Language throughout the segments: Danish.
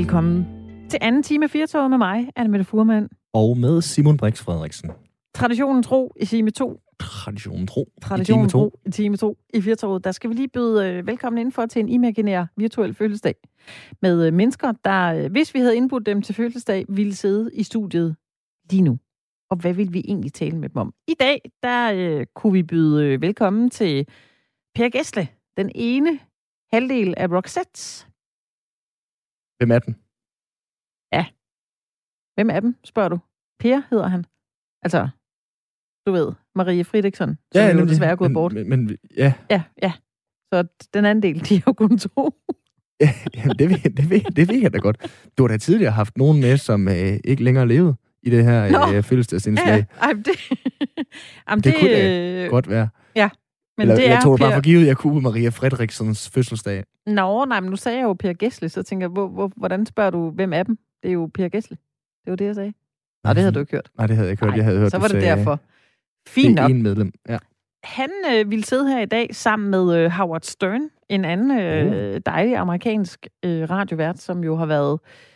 Velkommen til anden time af Firtoget med mig, Anne Mette Furman. Og med Simon Brix Frederiksen. Traditionen tro i time 2. Traditionen tro. Traditionen I time tro i time 2 i Firtoget. Der skal vi lige byde øh, velkommen indenfor til en imaginær virtuel fødselsdag. Med øh, mennesker, der, øh, hvis vi havde indbudt dem til fødselsdag, ville sidde i studiet lige nu. Og hvad vil vi egentlig tale med dem om? I dag, der øh, kunne vi byde øh, velkommen til Per Gessle, den ene halvdel af Roxette. Hvem er den? Hvem er dem, spørger du? Per hedder han. Altså, du ved, Marie Fridriksson, som ja, nemlig. desværre er gået men, bort. Men, men, ja, Ja, ja. Så den anden del, de er jo kun to. ja det, ved, det, ved, det ved jeg da godt. Du har da tidligere haft nogen med, som øh, ikke længere levede i det her Nå. øh, fødselsdagsindslag. Ja, ej, det, Jamen, Det det, kunne da øh, Godt være. Men Eller, det jeg tog det bare Per... for givet, kunne Maria Frederiksons fødselsdag. Nå, nej, men nu sagde jeg jo Per Gessle, så tænker jeg, hvor, hvor, hvordan spørger du, hvem er dem? Det er jo Per Gessle. Det var det, jeg sagde. Nå, det havde du ikke hørt. Nej, det havde jeg ikke hørt. Nej, Jeg havde hørt, så var det derfor. Fint Det er nok. en medlem. Ja. Han øh, ville sidde her i dag sammen med øh, Howard Stern, en anden øh, dejlig amerikansk øh, radiovært, som jo har været øh,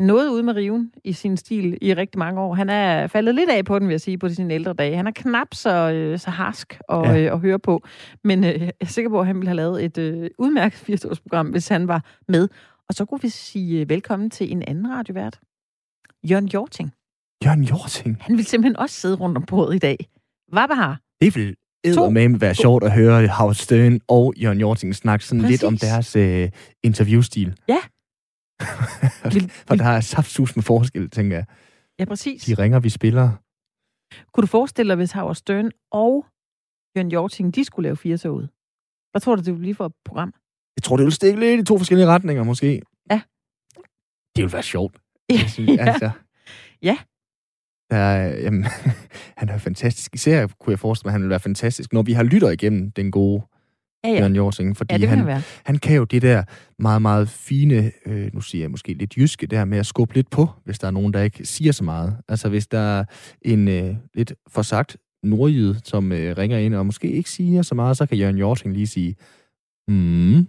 noget ude med riven i sin stil i rigtig mange år. Han er faldet lidt af på den, vil jeg sige, på sine ældre dage. Han er knap så, øh, så harsk at, Ja. øh, at høre på, men øh, jeg er sikker på, at han ville have lavet et øh, udmærket 80-årsprogram, hvis han var med. Og så kunne vi sige øh, velkommen til en anden radiovært. Jørgen Jorting. Jørgen Jorting. Han vil simpelthen også sidde rundt om bordet i dag. Hvad har? Det vil eddermame være sjovt at høre Howard Stern og Jørgen Jorting snakke sådan lidt om Præcis. deres øh, interviewstil. Ja. Vil, For der er saftsus med forskel, tænker jeg. Ja, præcis. De ringer, vi spiller. Kunne du forestille dig, hvis Howard Stern og Jørgen Jorting, de skulle lave fire så ud? Hvad tror du, det ville blive for et program? Jeg tror, det vil stikke lidt i to forskellige retninger, måske. Ja. Det vil være sjovt. Ja, synes, altså, Ja. Er, jamen, han er fantastisk. Især kunne jeg forestille mig, at han vil være fantastisk, når vi har lytter igennem den gode ja, ja. Jørgen Jorting. Fordi ja det han, han være. han kan jo det der meget, meget fine, øh, nu siger jeg måske lidt jyske, der med at skubbe lidt på, hvis der er nogen, der ikke siger så meget. Altså hvis der er en øh, lidt forsagt nordjyd, som øh, ringer ind og måske ikke siger så meget, så kan Jørgen Jorting lige sige, mm,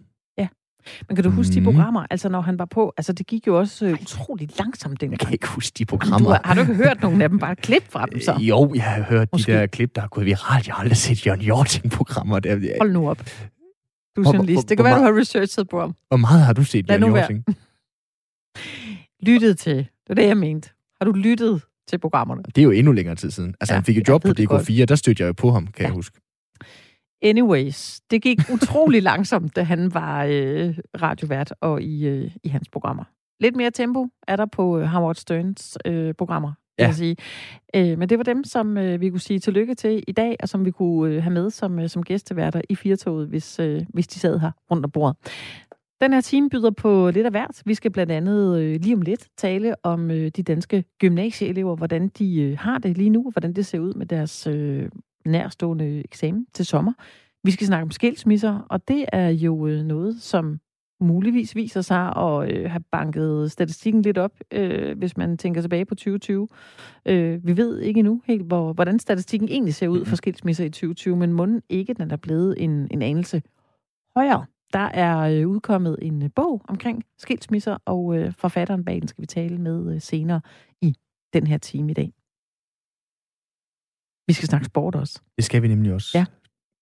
Men kan du huske de Mhm. programmer, altså når han var på, altså det gik jo også øh, utroligt langsomt jeg dengang. kan ikke huske de Du, programmer. har, har du ikke hørt nogen af dem? Bare et klip fra dem så. Øh, Jo, jeg har hørt Måske. de der klip, der er gået viralt. Jeg har aldrig set Jørgen Jorting-programmer. Der. Hold nu op. Du er Hvor- journalist. hvor- Det kan hvor være, du har researchet på ham. Hvor meget har du set Lad Jørgen. Jorting? Lyttet til. Det var det, jeg mente. Har du lyttet til programmerne? Det er jo endnu længere tid siden. Altså, Ja, han fik jo jeg job på ved det godt. DK4, der stødte jeg jo på ham, kan Ja. jeg huske. Anyways, det gik utrolig langsomt, da han var øh, radiovært og i, øh, i hans programmer. Lidt mere tempo er der på øh, Howard Sterns øh, programmer, vil Ja. jeg sige. Øh, men det var dem, som øh, vi kunne sige tillykke til i dag, og som vi kunne øh, have med som, øh, som gæsteværter i Firtoget, hvis, øh, hvis de sad her rundt om bordet. Den her time byder på lidt af hvert. Vi skal blandt andet øh, lige om lidt tale om øh, de danske gymnasieelever, hvordan de øh, har det lige nu, og hvordan det ser ud med deres øh, nærstående eksamen til sommer. Vi skal snakke om skilsmisser, og det er jo øh, noget, som muligvis viser sig at øh, have banket statistikken lidt op, øh, hvis man tænker tilbage på 2020. Øh, vi ved ikke endnu helt, hvor, hvordan statistikken egentlig ser ud for skilsmisser i 2020, men munden ikke, den er blevet en, en anelse højere. Der er øh, udkommet en øh, bog omkring skilsmisser, og øh, forfatteren bag den skal vi tale med øh, senere i den her time i dag. Vi skal snakke sport også. Det skal vi nemlig også. Ja.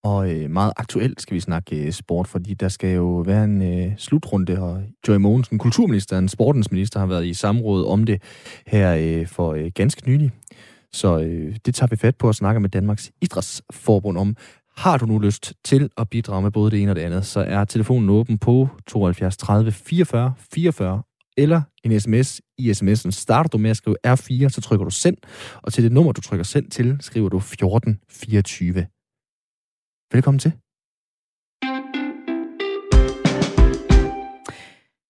Og øh, meget aktuelt skal vi snakke øh, sport, fordi der skal jo være en øh, slutrunde, og Joy Mogensen, kulturministeren, sportens minister, har været i samråd om det her øh, for øh, ganske nylig. Så øh, det tager vi fat på at snakke med Danmarks Idrætsforbund om. Har du nu lyst til at bidrage med både det ene og det andet, så er telefonen åben på 72 30 44 44 eller en sms. I sms'en starter du med at skrive R4, så trykker du send, og til det nummer, du trykker send til, skriver du 1424. Velkommen til.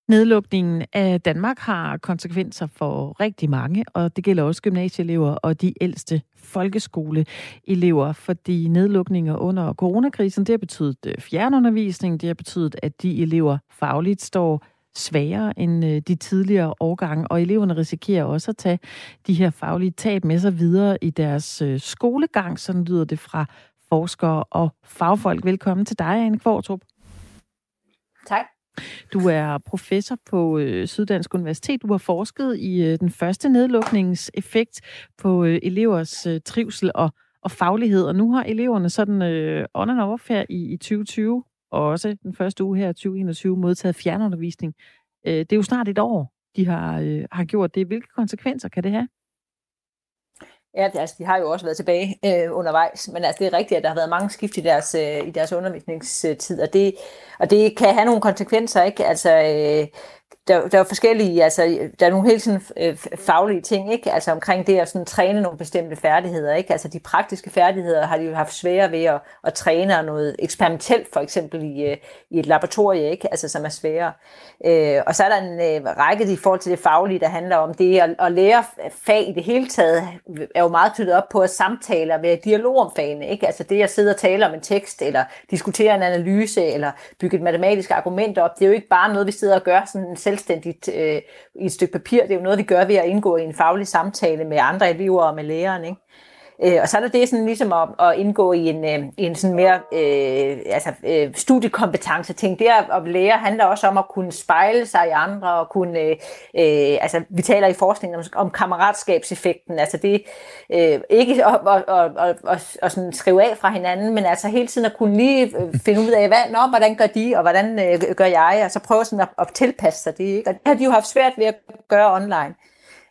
Nedlukningen af Danmark har konsekvenser for rigtig mange, og det gælder også gymnasieelever og de ældste folkeskoleelever, fordi nedlukninger under coronakrisen, det har betydet øh, fjernundervisning, det har betydet, at de elever fagligt står sværere end øh, de tidligere årgange, og eleverne risikerer også at tage de her faglige tab med sig videre i deres øh, skolegang, sådan lyder det fra forskere og fagfolk. Velkommen til dig, Anne Kvartrup. Tak. Du er professor på øh, Syddansk Universitet. Du har forsket i den første nedlukningseffekt på elevers trivsel og, og faglighed, og nu har eleverne sådan øh, on and off her i, i 2020, og også den første uge her 2021, modtaget fjernundervisning. Øh, det er jo snart et år, de har, øh, har gjort det. Hvilke konsekvenser kan det have? Ja, altså, de har jo også været tilbage øh, undervejs, men altså, det er rigtigt, at der har været mange skift i deres, øh, i deres undervisningstid, og det, og det kan have nogle konsekvenser, ikke? Altså, øh, der, der er forskellige, altså, der er nogle helt sådan, øh, faglige ting, ikke? Altså omkring det at sådan, træne nogle bestemte færdigheder, ikke? Altså de praktiske færdigheder har de jo haft svære ved at, at træne noget eksperimentelt, for eksempel i, øh, i et laboratorie, ikke? Altså som er svære. Øh, og så er der en øh, række i forhold til det faglige, der handler om det at, at lære fag i det hele taget, er jo meget knyttet op på at samtale og være dialog om fagene, ikke? Altså det at sidde og tale om en tekst, eller diskutere en analyse, eller bygge et matematisk argument op, det er jo ikke bare noget, vi sidder og gør sådan selvstændigt øh, i et stykke papir. Det er jo noget, vi gør ved at indgå i en faglig samtale med andre elever og med læreren. Ikke? Øh, og så er der det sådan ligesom at, at indgå i en, øh, en sådan mere øh, altså, øh, studiekompetence ting. Det at, lære handler også om at kunne spejle sig i andre og kunne, øh, øh, altså vi taler i forskningen om, om kammeratskabseffekten, altså det øh, ikke at, at, at, at, at, at sådan skrive af fra hinanden, men altså hele tiden at kunne lige øh, finde ud af, hvad, nå, hvordan gør de, og hvordan øh, gør jeg, og så prøve sådan at, at tilpasse sig det. Ikke? Og det har de jo haft svært ved at gøre online.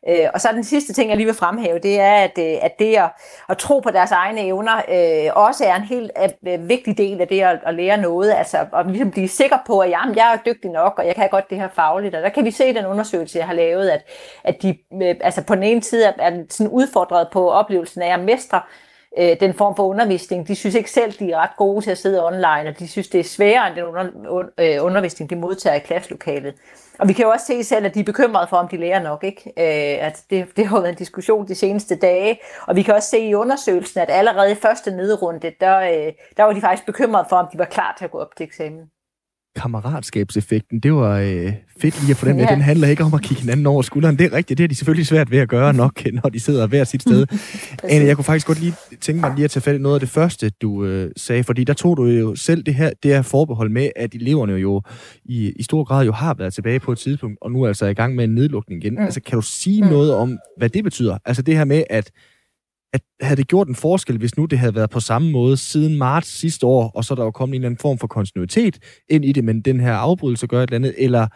Øh, og så den sidste ting, jeg lige vil fremhæve, det er, at, øh, at det at, at tro på deres egne evner øh, også er en helt øh, vigtig del af det at, at lære noget. Altså at ligesom blive sikker på, at jamen, jeg er dygtig nok, og jeg kan godt det her fagligt. Og der kan vi se i den undersøgelse, jeg har lavet, at, at de øh, altså på den ene side er, er sådan udfordret på oplevelsen af at mestre øh, den form for undervisning. De synes ikke selv, de er ret gode til at sidde online, og de synes, det er sværere end den under, øh, undervisning, de modtager i klasselokalet. Og vi kan jo også se selv, at de er bekymrede for, om de lærer nok. Ikke? Øh, at det, det har været en diskussion de seneste dage. Og vi kan også se i undersøgelsen, at allerede i første nedrunde, der, øh, der var de faktisk bekymrede for, om de var klar til at gå op til eksamen kammeratskabseffekten, det var øh, fedt lige at få den med. Ja. Den handler ikke om at kigge hinanden over skulderen. Det er rigtigt, det er de selvfølgelig svært ved at gøre nok, når de sidder hver sit sted. Anne, jeg kunne faktisk godt lige tænke mig lige at tage fat i noget af det første, du øh, sagde, fordi der tog du jo selv det her, det her forbehold med, at eleverne jo i, i stor grad jo har været tilbage på et tidspunkt, og nu er altså i gang med en nedlukning igen. Mm. Altså, kan du sige mm. noget om, hvad det betyder? Altså det her med, at at havde det gjort en forskel, hvis nu det havde været på samme måde siden marts sidste år, og så der var kommet en eller anden form for kontinuitet ind i det, men den her afbrydelse gør et eller andet, eller,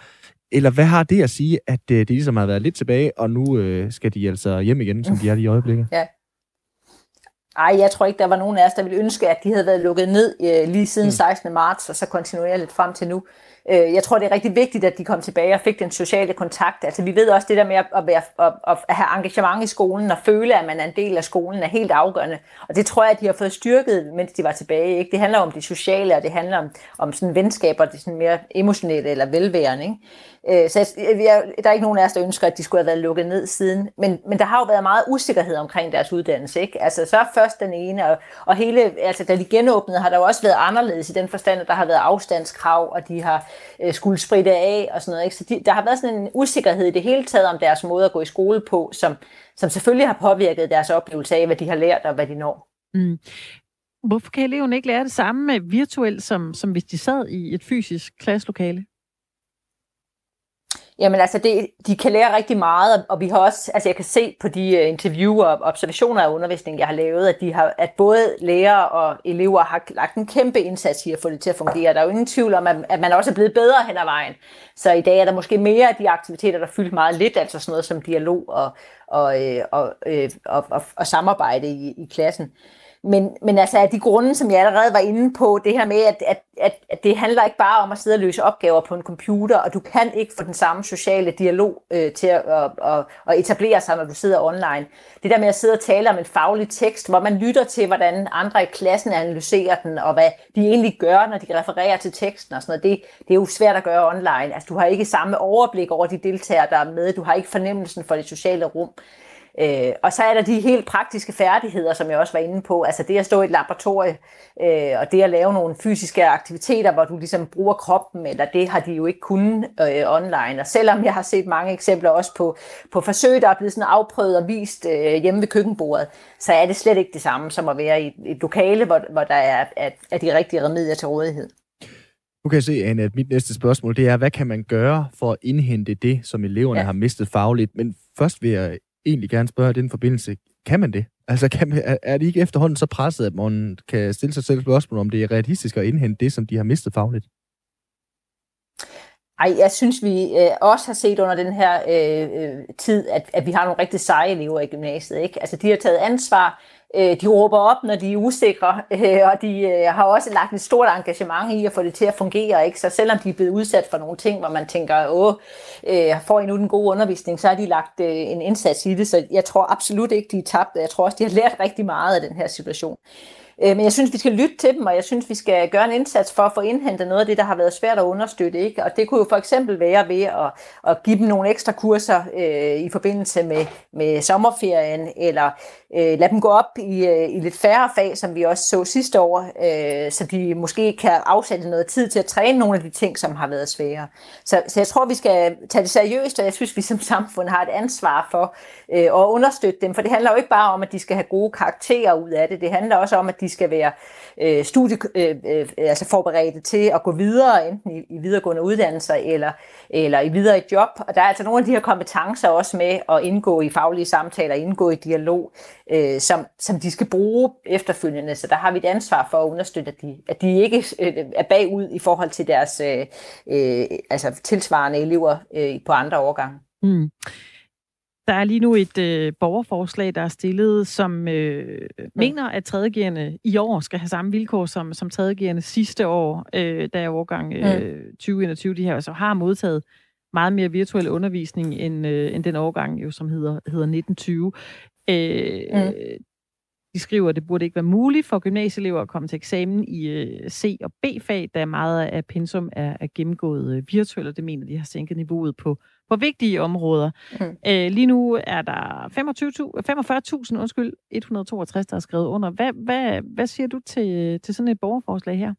eller hvad har det at sige, at øh, det ligesom har været lidt tilbage, og nu øh, skal de altså hjem igen, som de er i øjeblikket? Ja. Ej, jeg tror ikke, der var nogen af os, der ville ønske, at de havde været lukket ned øh, lige siden 16. Mm. marts, og så kontinuerer lidt frem til nu. Øh, jeg tror, det er rigtig vigtigt, at de kom tilbage og fik den sociale kontakt. Altså, vi ved også det der med at, være, at, at have engagement i skolen og føle, at man er en del af skolen, er helt afgørende. Og det tror jeg, at de har fået styrket, mens de var tilbage. Ikke? Det handler om det sociale, og det handler om, om sådan venskaber, det sådan mere emotionelle eller velværende. Ikke? Øh, så jeg, jeg, der er ikke nogen af os, der ønsker, at de skulle have været lukket ned siden. Men, men der har jo været meget usikkerhed omkring deres uddannelse. Ikke? Altså så først den ene, og, og hele, altså da de genåbnede, har der jo også været anderledes i den forstand, at der har været afstandskrav, og de har øh, skulle spritte af og sådan noget. Ikke? Så de, der har været sådan en usikkerhed i det hele taget om deres måde at gå i skole på, som, som selvfølgelig har påvirket deres oplevelse af, hvad de har lært og hvad de når. Mm. Hvorfor kan eleverne ikke lære det samme virtuelt, som, som hvis de sad i et fysisk klasselokale? Jamen altså, det, de kan lære rigtig meget, og vi har også, altså jeg kan se på de interviewer interview og observationer af undervisning, jeg har lavet, at, de har, at både lærere og elever har lagt en kæmpe indsats i at få det til at fungere. Der er jo ingen tvivl om, at, at man også er blevet bedre hen ad vejen. Så i dag er der måske mere af de aktiviteter, der fyldt meget lidt, altså sådan noget som dialog og, og, øh, og, og, og, og, og samarbejde i, i klassen. Men, men altså af de grunde, som jeg allerede var inde på, det her med, at, at, at, at det handler ikke bare om at sidde og løse opgaver på en computer, og du kan ikke få den samme sociale dialog øh, til at, at, at, at etablere sig, når du sidder online. Det der med at sidde og tale om en faglig tekst, hvor man lytter til, hvordan andre i klassen analyserer den, og hvad de egentlig gør, når de refererer til teksten og sådan noget, det, det er jo svært at gøre online. Altså du har ikke samme overblik over de deltagere, der er med, du har ikke fornemmelsen for det sociale rum. Øh, og så er der de helt praktiske færdigheder, som jeg også var inde på. Altså det at stå i et laboratorie, øh, og det at lave nogle fysiske aktiviteter, hvor du ligesom bruger kroppen, eller det har de jo ikke kunnet øh, online. Og selvom jeg har set mange eksempler også på, på forsøg, der er blevet sådan afprøvet og vist øh, hjemme ved køkkenbordet, så er det slet ikke det samme som at være i et, et lokale, hvor, hvor der er, er, er de rigtige remedier til rådighed. Du kan se, Anne, at mit næste spørgsmål, det er, hvad kan man gøre for at indhente det, som eleverne ja. har mistet fagligt? Men først vil jeg egentlig gerne spørge i den forbindelse, kan man det? Altså, kan man, er, er det ikke efterhånden så presset, at man kan stille sig selv spørgsmål, om det er realistisk at indhente det, som de har mistet fagligt? Ej, jeg synes, vi øh, også har set under den her øh, øh, tid, at, at vi har nogle rigtig seje elever i gymnasiet. Ikke? Altså, de har taget ansvar, øh, de råber op, når de er usikre, øh, og de øh, har også lagt et stort engagement i at få det til at fungere. Ikke? Så selvom de er blevet udsat for nogle ting, hvor man tænker, åh, øh, får I nu den gode undervisning, så har de lagt øh, en indsats i det. Så jeg tror absolut ikke, de er tabt. Jeg tror også, de har lært rigtig meget af den her situation. Øh, men jeg synes, vi skal lytte til dem, og jeg synes, vi skal gøre en indsats for at få indhentet noget af det, der har været svært at understøtte. Ikke? Og det kunne jo for eksempel være ved at, at give dem nogle ekstra kurser øh, i forbindelse med, med sommerferien, eller øh, lade dem gå op i, øh, i lidt færre fag, som vi også så sidste år, øh, så de måske kan afsætte noget tid til at træne nogle af de ting, som har været svære. Så, så jeg tror, vi skal tage det seriøst, og jeg synes, vi som samfund har et ansvar for øh, at understøtte dem, for det handler jo ikke bare om, at de skal have gode karakterer ud af det, det handler også om, at de de skal være øh, studie, øh, øh, altså forberedte til at gå videre, enten i, i videregående uddannelser eller, eller i videre i job. Og der er altså nogle af de her kompetencer også med at indgå i faglige samtaler, indgå i dialog, øh, som, som de skal bruge efterfølgende. Så der har vi et ansvar for at understøtte, at de, at de ikke øh, er bagud i forhold til deres øh, øh, altså tilsvarende elever øh, på andre årgange. Mm. Der er lige nu et øh, borgerforslag, der er stillet, som øh, mm. mener, at tredjegerne i år skal have samme vilkår som, som tredjegerne sidste år, øh, da årgang øh, 2021, de her så har modtaget meget mere virtuel undervisning end, øh, end den årgang, jo, som hedder, hedder 1920. Øh, mm. De skriver, at det burde ikke være muligt for gymnasieelever at komme til eksamen i øh, C- og B-fag, da meget af pensum er, er gennemgået øh, virtuelt, og det mener de har sænket niveauet på, på vigtige områder. Mm. Øh, lige nu er der 45.000, undskyld, 162, der er skrevet under. Hvad, hvad, hvad siger du til, til sådan et borgerforslag her?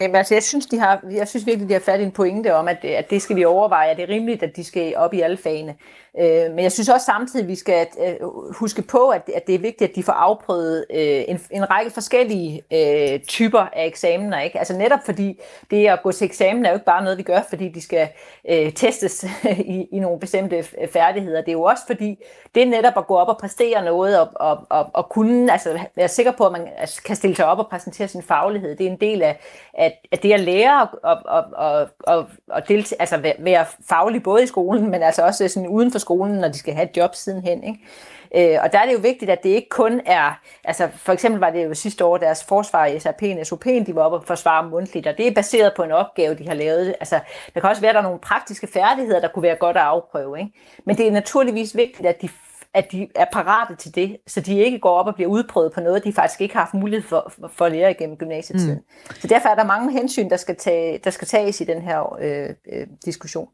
Jamen, altså, jeg synes, de har, jeg synes virkelig, de har fat i en pointe om, at, at det skal vi overveje, at det er rimeligt, at de skal op i alle fagene. Øh, men jeg synes også samtidig, at vi skal øh, huske på, at, at det er vigtigt, at de får afprøvet øh, en, en række forskellige øh, typer af eksamener. Ikke? Altså netop fordi det at gå til eksamen er jo ikke bare noget, vi gør, fordi de skal øh, testes i, i nogle bestemte øh, færdigheder. Det er jo også fordi, det er netop at gå op og præstere noget, og, og, og, og kunne altså, være sikker på, at man altså, kan stille sig op og præsentere sin faglighed. Det er en del af, af, af det at lære og, og, og, og, og delte, altså være faglig både i skolen, men altså også sådan uden for skolen, når de skal have et job sidenhen. Ikke? Øh, og der er det jo vigtigt, at det ikke kun er, altså for eksempel var det jo sidste år deres forsvar i SRP'en, SOP'en, de var oppe og forsvare mundtligt, og det er baseret på en opgave, de har lavet. Altså, der kan også være, der er nogle praktiske færdigheder, der kunne være godt at afprøve. Ikke? Men det er naturligvis vigtigt, at de at de er parate til det, så de ikke går op og bliver udprøvet på noget, de faktisk ikke har haft mulighed for, for at lære igennem gymnasietiden. Mm. Så derfor er der mange hensyn, der skal, tage, der skal tages i den her øh, øh, diskussion.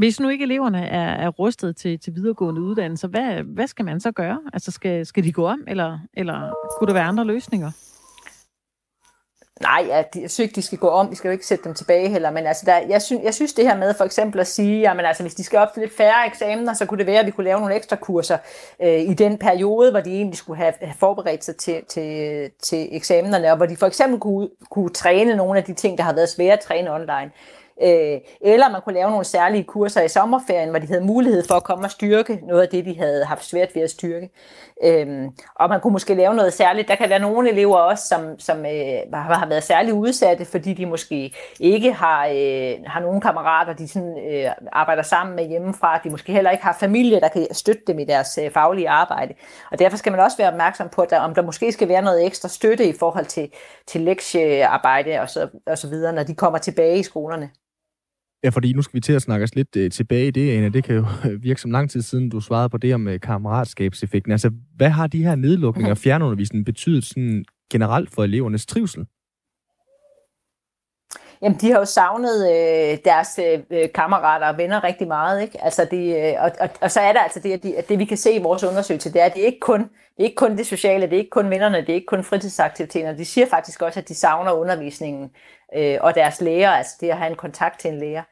Hvis nu ikke eleverne er, er rustet til, til videregående uddannelse, hvad, hvad skal man så gøre? Altså skal, skal de gå om, eller, eller kunne der være andre løsninger? Nej, ja, jeg synes ikke, de skal gå om. Vi skal jo ikke sætte dem tilbage heller. Men altså, der, jeg, synes, jeg synes det her med for eksempel at sige, at altså, hvis de skal op til lidt færre eksamener, så kunne det være, at vi kunne lave nogle ekstra kurser øh, i den periode, hvor de egentlig skulle have, have forberedt sig til, til, til eksamenerne, og hvor de for eksempel kunne, kunne træne nogle af de ting, der har været svære at træne online. Øh, eller man kunne lave nogle særlige kurser i sommerferien, hvor de havde mulighed for at komme og styrke noget af det, de havde haft svært ved at styrke. Øh, og man kunne måske lave noget særligt. Der kan være nogle elever også, som, som øh, har været særligt udsatte, fordi de måske ikke har, øh, har nogen kammerater, de sådan, øh, arbejder sammen med hjemmefra. De måske heller ikke har familie, der kan støtte dem i deres øh, faglige arbejde. Og derfor skal man også være opmærksom på, at der, om der måske skal være noget ekstra støtte i forhold til, til lektiearbejde og så, og så videre, når de kommer tilbage i skolerne. Ja, fordi nu skal vi til at snakke os lidt uh, tilbage i det, Anna. Det kan jo virke som lang tid siden, du svarede på det om uh, kammeratskabseffekten. Altså, hvad har de her nedlukninger og fjernundervisning betydet sådan generelt for elevernes trivsel? Jamen, de har jo savnet øh, deres øh, øh kammerater og venner rigtig meget, ikke? Altså, det, øh, og, og, og så er der altså det, at, de, at det, vi kan se i vores undersøgelse, det er, at det er ikke kun det, er ikke kun det sociale, det er ikke kun vennerne, det er ikke kun fritidsaktiviteterne. De siger faktisk også, at de savner undervisningen øh, og deres lærer, altså det at have en kontakt til en lærer.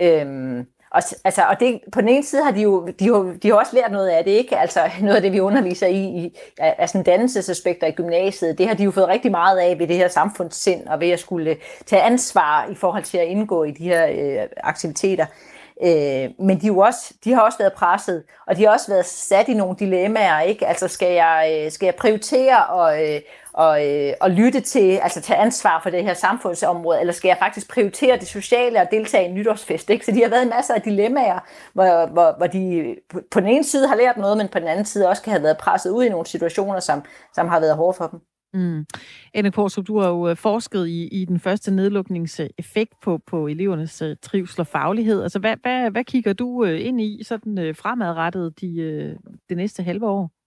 Øhm, og, altså, og det, på den ene side har de jo, de jo, de har også lært noget af det, ikke? Altså noget af det, vi underviser i, i af sådan dannelsesaspekter i gymnasiet, det har de jo fået rigtig meget af ved det her samfundssind, og ved at skulle tage ansvar i forhold til at indgå i de her øh, aktiviteter. Øh, men de, jo også, de har også været presset, og de har også været sat i nogle dilemmaer, ikke? Altså skal jeg, øh, skal jeg prioritere og, øh, og, øh, og lytte til, altså tage ansvar for det her samfundsområde, eller skal jeg faktisk prioritere det sociale og deltage i en nytårsfest? Ikke? Så de har været en masse af dilemmaer, hvor, hvor, hvor de på den ene side har lært noget, men på den anden side også kan have været presset ud i nogle situationer, som, som har været hårde for dem. Mm. Anne Korsrup, du har jo øh, forsket i, i den første nedlukningseffekt på, på elevernes uh, trivsel og faglighed. Altså, hvad, hvad, hvad kigger du uh, ind i sådan uh, fremadrettet de, uh, det næste halve år?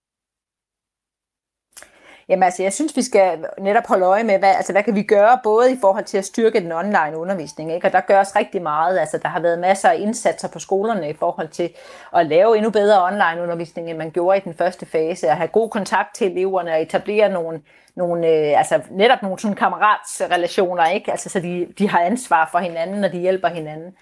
Jamen altså, jeg synes, vi skal netop holde øje med, hvad, altså, hvad kan vi gøre, både i forhold til at styrke den online undervisning, ikke? og der gøres rigtig meget. Altså, der har været masser af indsatser på skolerne i forhold til at lave endnu bedre online undervisning, end man gjorde i den første fase, at have god kontakt til eleverne og etablere nogle, nogle øh, altså netop nogle sådan kammeratsrelationer, ikke? Altså, så de, de har ansvar for hinanden, og de hjælper hinanden.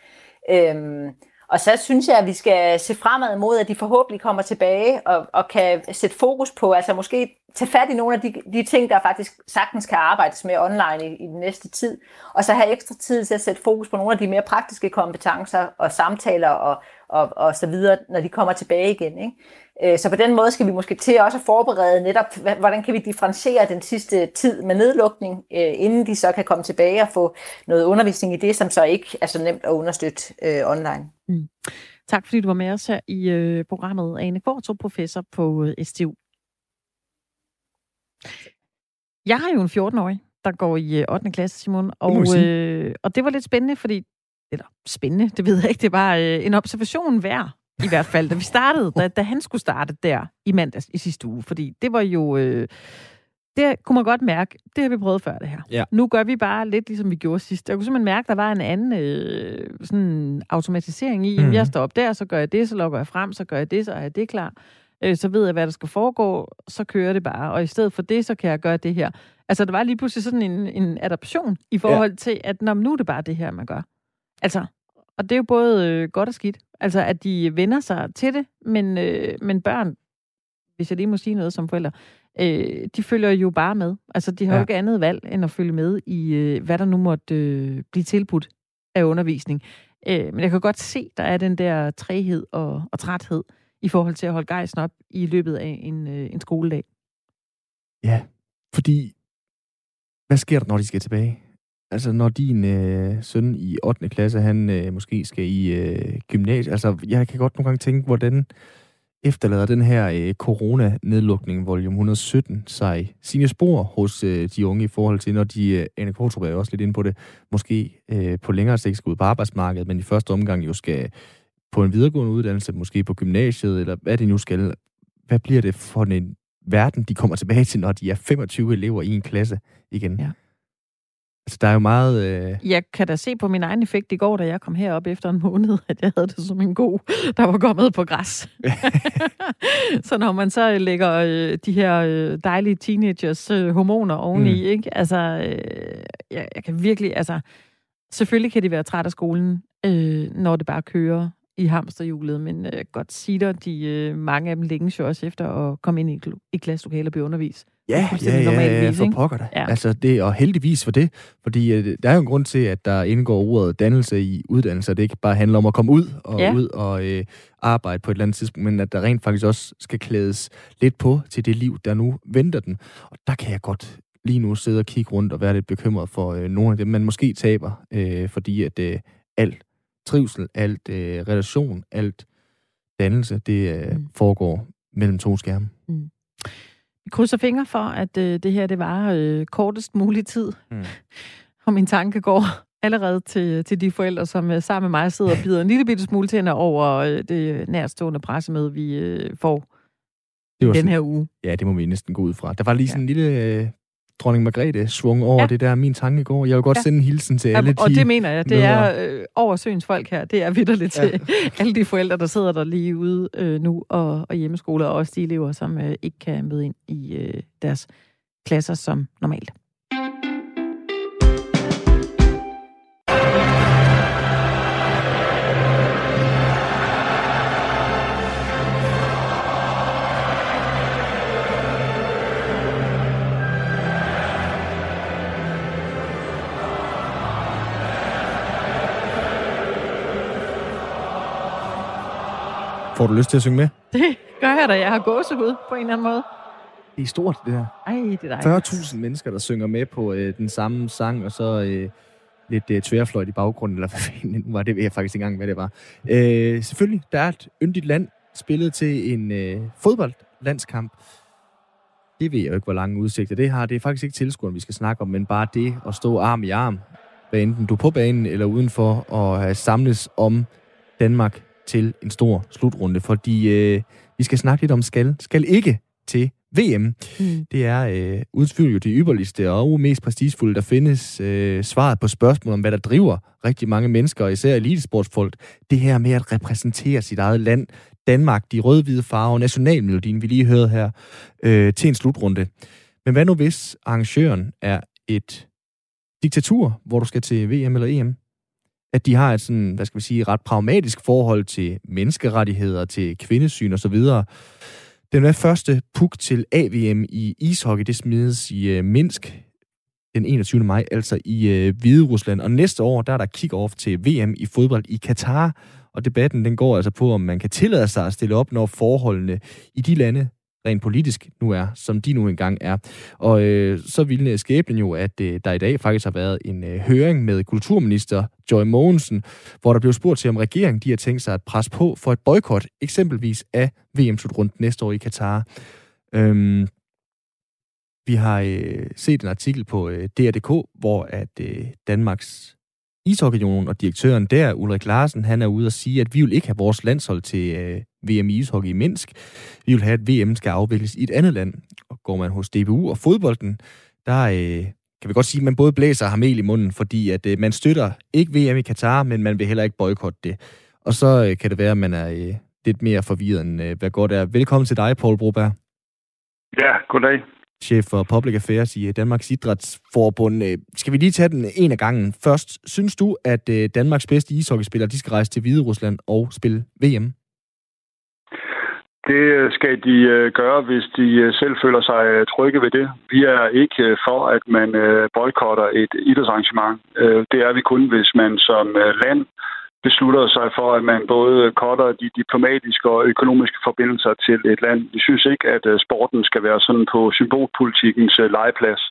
Øhm, og så synes jeg, at vi skal se fremad mod, at de forhåbentlig kommer tilbage og, og kan sætte fokus på, altså måske tage fat i nogle af de, de ting, der faktisk sagtens kan arbejdes med online i, i den næste tid, og så have ekstra tid til at sætte fokus på nogle af de mere praktiske kompetencer og samtaler og, og, og så videre, når de kommer tilbage igen. Ikke? Øh, så på den måde skal vi måske til også at forberede netop, hvordan kan vi differentiere den sidste tid med nedlukning, øh, inden de så kan komme tilbage og få noget undervisning i det, som så ikke er så nemt at understøtte øh, online. Mm. Tak fordi du var med os her i øh, programmet. Ane Kvartrup, professor på øh, STU. Jeg har jo en 14-årig, der går i 8. Øh, klasse, Simon, og, øh, og det var lidt spændende, fordi, eller spændende, det ved jeg ikke, det var øh, en observation værd, i hvert fald, da vi startede, da, da han skulle starte der i mandags i sidste uge, fordi det var jo... Øh, det kunne man godt mærke, det har vi prøvet før det her. Ja. Nu gør vi bare lidt ligesom vi gjorde sidst. Jeg kunne simpelthen mærke, at der var en anden øh, sådan automatisering i, mm. jeg står op der, så gør jeg det, så logger jeg frem, så gør jeg det, så er jeg det klar. Øh, så ved jeg, hvad der skal foregå, så kører det bare. Og i stedet for det, så kan jeg gøre det her. Altså, der var lige pludselig sådan en, en adaption i forhold ja. til, at når, nu er det bare det her, man gør. Altså, og det er jo både øh, godt og skidt. Altså, at de vender sig til det, men, øh, men børn, hvis jeg lige må sige noget som forældre, øh, de følger jo bare med. Altså, de har ja. jo ikke andet valg, end at følge med i, øh, hvad der nu måtte øh, blive tilbudt af undervisning. Øh, men jeg kan godt se, der er den der træhed og, og træthed i forhold til at holde gejsen op i løbet af en, øh, en skoledag. Ja, fordi hvad sker der, når de skal tilbage? Altså, når din øh, søn i 8. klasse, han øh, måske skal i øh, gymnasiet, altså, jeg kan godt nogle gange tænke, hvordan efterlader den her øh, corona-nedlukning, volume 117, sig sine spor hos øh, de unge i forhold til, når de, øh, Anne Kortrup er også lidt inde på det, måske øh, på længere sigt skal ud på arbejdsmarkedet, men i første omgang jo skal på en videregående uddannelse, måske på gymnasiet, eller hvad det nu skal. Hvad bliver det for en verden, de kommer tilbage til, når de er 25 elever i en klasse igen? Ja. Altså, der er jo meget... Øh... Jeg kan da se på min egen effekt i går, da jeg kom herop efter en måned, at jeg havde det som en god, der var kommet på græs. så når man så lægger øh, de her øh, dejlige teenagers øh, hormoner oveni, mm. ikke? Altså, øh, jeg, jeg kan virkelig... Altså, selvfølgelig kan de være trætte af skolen, øh, når det bare kører i hamsterhjulet, men øh, godt dig, de, øh, mange af dem længes jo også efter at komme ind i, i klasselokalet og blive undervist. Ja, ja, ja, ja, for pokker da. Ja. Altså det, og heldigvis for det, fordi øh, der er jo en grund til, at der indgår ordet dannelse i uddannelse, det ikke bare handler om at komme ud og ja. ud og øh, arbejde på et eller andet tidspunkt, men at der rent faktisk også skal klædes lidt på til det liv, der nu venter den. Og der kan jeg godt lige nu sidde og kigge rundt og være lidt bekymret for øh, nogle af dem, man måske taber, øh, fordi at øh, alt trivsel, alt øh, relation, alt dannelse, det øh, mm. foregår mellem to skærme. Mm. Vi krydser fingre for, at øh, det her det var øh, kortest mulig tid. Mm. Og min tanke går allerede til, til de forældre, som øh, sammen med mig sidder og bider en lille bitte smule tænder over øh, det nærstående pressemøde, vi øh, får det var den her uge. Ja, det må vi næsten gå ud fra. Der var lige sådan ja. en lille øh, dronning Margrethe svung over ja. det der min tanke går. Jeg vil godt ja. sende en hilsen til alle de Og det mener jeg. Det er øh, over søens folk her. Det er vidderligt ja. til alle de forældre, der sidder der lige ude øh, nu og, og hjemmeskoler, og også de elever, som øh, ikke kan møde ind i øh, deres klasser som normalt. Får du lyst til at synge med? Det gør jeg da. Jeg har gåsehud på en eller anden måde. Det er stort, det her. Ej, det er 40.000 mennesker, der synger med på øh, den samme sang, og så øh, lidt øh, tværfløjt i baggrunden, eller hvad fanden var det, ved jeg faktisk ikke engang, hvad det var. Øh, selvfølgelig, der er et yndigt land spillet til en øh, fodboldlandskamp. Det ved jeg jo ikke, hvor lange udsigter det har. Det er faktisk ikke tilskueren, vi skal snakke om, men bare det at stå arm i arm, hvad enten du er på banen eller udenfor, og have samles om Danmark til en stor slutrunde, fordi øh, vi skal snakke lidt om skal. Skal ikke til VM. Mm. Det er øh, udtvivl jo det ypperligste og mest prestigefulde, der findes øh, svaret på spørgsmål om, hvad der driver rigtig mange mennesker, især elitesportsfolk. Det her med at repræsentere sit eget land, Danmark, de rød-hvide farver, nationalmelodien, vi lige hørte her, øh, til en slutrunde. Men hvad nu hvis arrangøren er et diktatur, hvor du skal til VM eller EM? At de har et sådan, hvad skal vi sige, ret pragmatisk forhold til menneskerettigheder, til kvindesyn osv., den første puk til AVM i ishockey, det smides i øh, Minsk den 21. maj, altså i øh, Hvide Rusland. Og næste år, der er der kick-off til VM i fodbold i Katar. Og debatten, den går altså på, om man kan tillade sig at stille op, når forholdene i de lande rent politisk nu er, som de nu engang er. Og øh, så ville skæbnen jo, at øh, der i dag faktisk har været en øh, høring med kulturminister Joy Mogensen, hvor der blev spurgt til, om regeringen de har tænkt sig at presse på for et boykot, eksempelvis af vm rundt næste år i Katar. Øhm, vi har øh, set en artikel på øh, DR.dk, hvor at øh, Danmarks ishockeyunion og direktøren der, Ulrik Larsen, han er ude og sige, at vi vil ikke have vores landshold til øh, VM i ishockey i Minsk. Vi vil have, at VM skal afvikles i et andet land. Og går man hos DBU og fodbolden, der øh, kan vi godt sige, at man både blæser og har mel i munden, fordi at øh, man støtter ikke VM i Katar, men man vil heller ikke boykotte det. Og så øh, kan det være, at man er øh, lidt mere forvirret, end øh, hvad godt er. Velkommen til dig, Paul Broberg. Ja, goddag chef for Public Affairs i øh, Danmarks Idrætsforbund. Øh, skal vi lige tage den en af gangen først? Synes du, at øh, Danmarks bedste ishockeyspillere de skal rejse til Hvide Rusland og spille VM? Det skal de gøre, hvis de selv føler sig trygge ved det. Vi er ikke for, at man boykotter et idrætsarrangement. Det er vi kun, hvis man som land beslutter sig for, at man både cutter de diplomatiske og økonomiske forbindelser til et land. Vi synes ikke, at øh, sporten skal være sådan på symbolpolitikens øh, legeplads.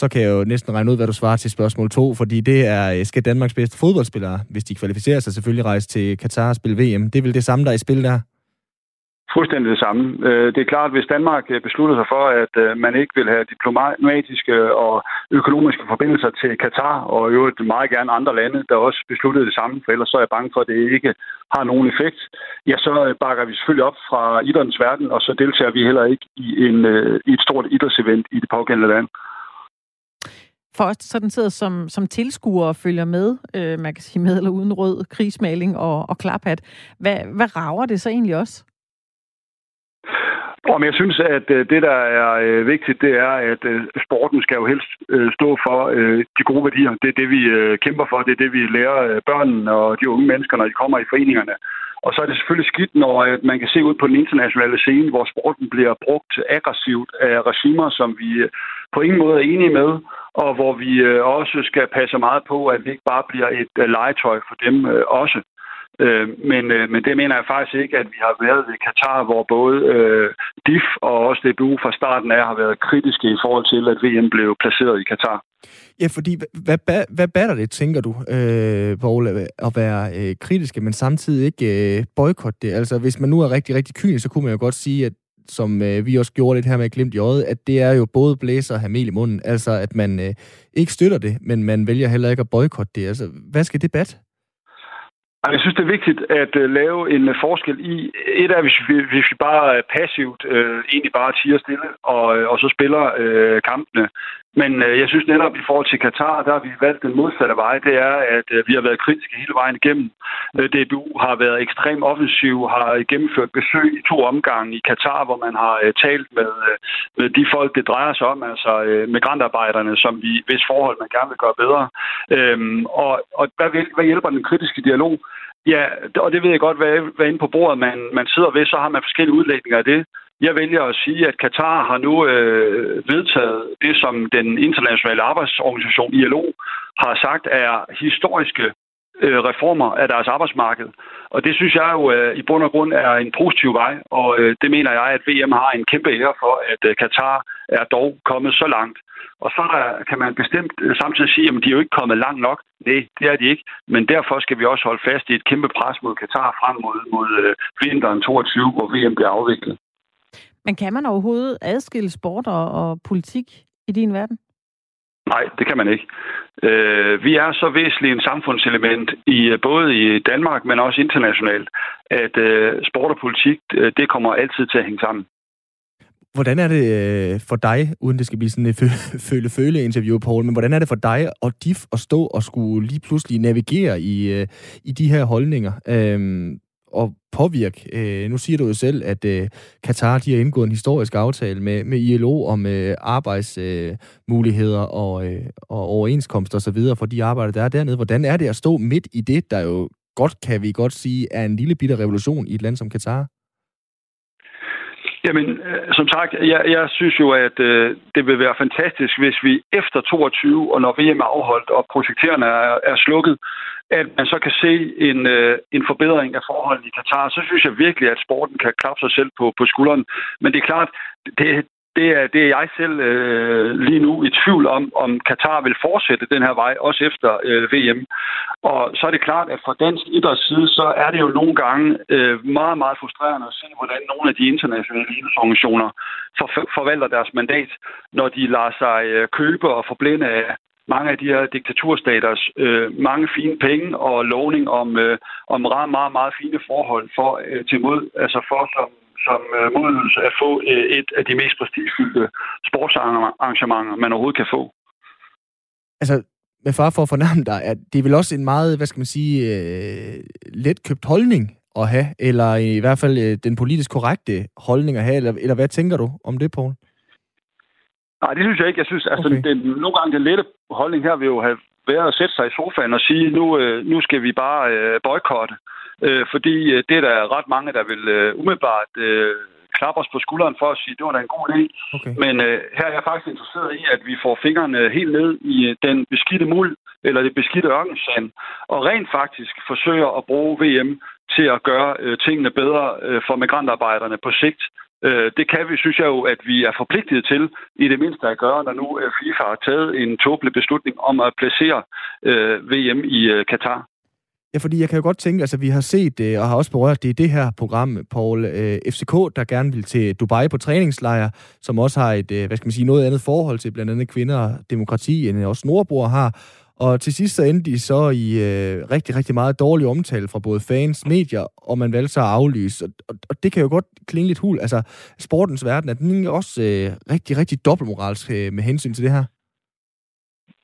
Så kan jeg jo næsten regne ud, hvad du svarer til spørgsmål 2, fordi det er, øh, skal Danmarks bedste fodboldspillere, hvis de kvalificerer sig, selvfølgelig rejse til Katar og spille VM. Det er vel det samme, der er i spil der? Fuldstændig det samme. Øh, det er klart, at hvis Danmark øh, beslutter sig for, at øh, man ikke vil have diplomatiske og økonomiske forbindelser til Katar, og i øvrigt meget gerne andre lande, der også besluttede det samme, for ellers så er jeg bange for, at det ikke har nogen effekt, ja, så bakker vi selvfølgelig op fra idrættens verden, og så deltager vi heller ikke i, en, i et stort idrætsevent i det pågældende land for os, sådan sidder som, som tilskuere og følger med, øh, man kan sige med eller uden rød krigsmaling og, og klaphat, hvad, hvad rager det så egentlig også? Om jeg synes, at øh, det, der er øh, vigtigt, det er, at øh, sporten skal jo helst stå for de gode værdier. Det er det, vi kæmper for. Det er det, vi lærer børnene og de unge mennesker, når de kommer i foreningerne. Og så er det selvfølgelig skidt, når man kan se ud på den internationale scene, hvor sporten bliver brugt aggressivt af regimer, som vi på ingen måde er enige med, og hvor vi også skal passe meget på, at det ikke bare bliver et legetøj for dem også. Øh, men, øh, men det mener jeg faktisk ikke, at vi har været ved Katar, hvor både øh, DIF og også DBU fra starten af har været kritiske i forhold til, at VM blev placeret i Katar. Ja, fordi hvad, hvad, hvad batter det, tænker du, øh, Paul, at være øh, kritiske, men samtidig ikke øh, boykotte det? Altså, hvis man nu er rigtig, rigtig kynisk, så kunne man jo godt sige, at som øh, vi også gjorde lidt her med glimt i øjet, at det er jo både blæser og hamel i munden. Altså, at man øh, ikke støtter det, men man vælger heller ikke at boykotte det. Altså, hvad skal det bat? Jeg synes, det er vigtigt at øh, lave en øh, forskel i. Et er, hvis vi, hvis vi bare passivt øh, egentlig bare tiger stille og, øh, og så spiller øh, kampene. Men øh, jeg synes netop i forhold til Katar, der har vi valgt den modsatte vej. Det er, at øh, vi har været kritiske hele vejen igennem. Øh, DBU har været ekstremt offensiv, har gennemført besøg i to omgange i Katar, hvor man har øh, talt med, øh, med de folk, det drejer sig om, altså øh, migrantarbejderne, som vi, hvis forhold man gerne vil gøre bedre. Uh, og og hvad, hvad hjælper den kritiske dialog? Ja, og det ved jeg godt, hvad, hvad inde på bordet man, man sidder ved, så har man forskellige udlægninger af det. Jeg vælger at sige, at Katar har nu øh, vedtaget det, som den internationale arbejdsorganisation ILO har sagt er historiske øh, reformer af deres arbejdsmarked. Og det synes jeg jo øh, i bund og grund er en positiv vej, og øh, det mener jeg, at VM har en kæmpe ære for, at øh, Katar er dog kommet så langt. Og så der, kan man bestemt øh, samtidig sige, at de er jo ikke kommet langt nok. Nej, det er de ikke. Men derfor skal vi også holde fast i et kæmpe pres mod Katar frem mod, mod øh, vinteren 22, hvor VM bliver afviklet. Men kan man overhovedet adskille sport og, og politik i din verden? Nej, det kan man ikke. Øh, vi er så væsentligt en samfundselement i øh, både i Danmark, men også internationalt, at øh, sport og politik, øh, det kommer altid til at hænge sammen. Hvordan er det øh, for dig, uden det skal blive sådan et føle-føle-interview, Paul, men hvordan er det for dig og DIF at stå og skulle lige pludselig navigere i, i de her holdninger? Øhm, at påvirke. Øh, nu siger du jo selv, at øh, Katar de har indgået en historisk aftale med, med ILO om øh, arbejdsmuligheder øh, og, øh, og overenskomster osv. for de arbejder, der er dernede. Hvordan er det at stå midt i det, der jo godt, kan vi godt sige, er en lille bitte revolution i et land som Katar? Jamen, øh, som sagt, jeg, jeg synes jo, at øh, det vil være fantastisk, hvis vi efter 22, og når VM er afholdt, og projektererne er, er slukket, at man så kan se en, øh, en forbedring af forholdene i Katar, så synes jeg virkelig, at sporten kan klappe sig selv på, på skulderen. Men det er klart, det, det er, det er jeg selv øh, lige nu i tvivl om, om Katar vil fortsætte den her vej, også efter øh, VM. Og så er det klart, at fra dansk idræts side, så er det jo nogle gange øh, meget, meget frustrerende at se, hvordan nogle af de internationale idrætsorganisationer for, forvalter deres mandat, når de lader sig øh, købe og forblinde af mange af de her diktaturstaters øh, mange fine penge og lovning om, øh, om meget, meget, meget fine forhold for øh, til mod, altså for som som øh, modydelse at få øh, et af de mest prestigefyldte sportsarrangementer, man overhovedet kan få. Altså, med far for at fornærme dig, at det er vel også en meget, hvad skal man sige, øh, let købt holdning at have, eller i hvert fald øh, den politisk korrekte holdning at have, eller, eller hvad tænker du om det, Poul? Nej, det synes jeg ikke. Jeg synes, altså, okay. den, nogle gange den lette holdning her vil jo have været at sætte sig i sofaen og sige, nu, øh, nu skal vi bare øh, boykotte. Øh, fordi øh, det er der ret mange, der vil øh, umiddelbart øh, klappe os på skulderen for at sige, at det var da en god idé. Okay. Men øh, her er jeg faktisk interesseret i, at vi får fingrene helt ned i øh, den beskidte muld, eller det beskidte ørkensand, og rent faktisk forsøger at bruge VM til at gøre øh, tingene bedre øh, for migrantarbejderne på sigt. Øh, det kan vi, synes jeg jo, at vi er forpligtet til, i det mindste at gøre, når nu øh, FIFA har taget en tåbelig beslutning om at placere øh, VM i øh, Katar. Ja, fordi jeg kan jo godt tænke, altså vi har set det, og har også berørt det i det her program, Paul, øh, FCK, der gerne vil til Dubai på træningslejr, som også har et, øh, hvad skal man sige, noget andet forhold til blandt andet kvinder og demokrati, end også Nordbor har. Og til sidst så endte de så i øh, rigtig, rigtig meget dårlig omtale fra både fans, medier, og man valgte så at aflyse. Og, og, og det kan jo godt klinge lidt hul. Altså, sportens verden, er den også øh, rigtig, rigtig dobbeltmoralsk øh, med hensyn til det her?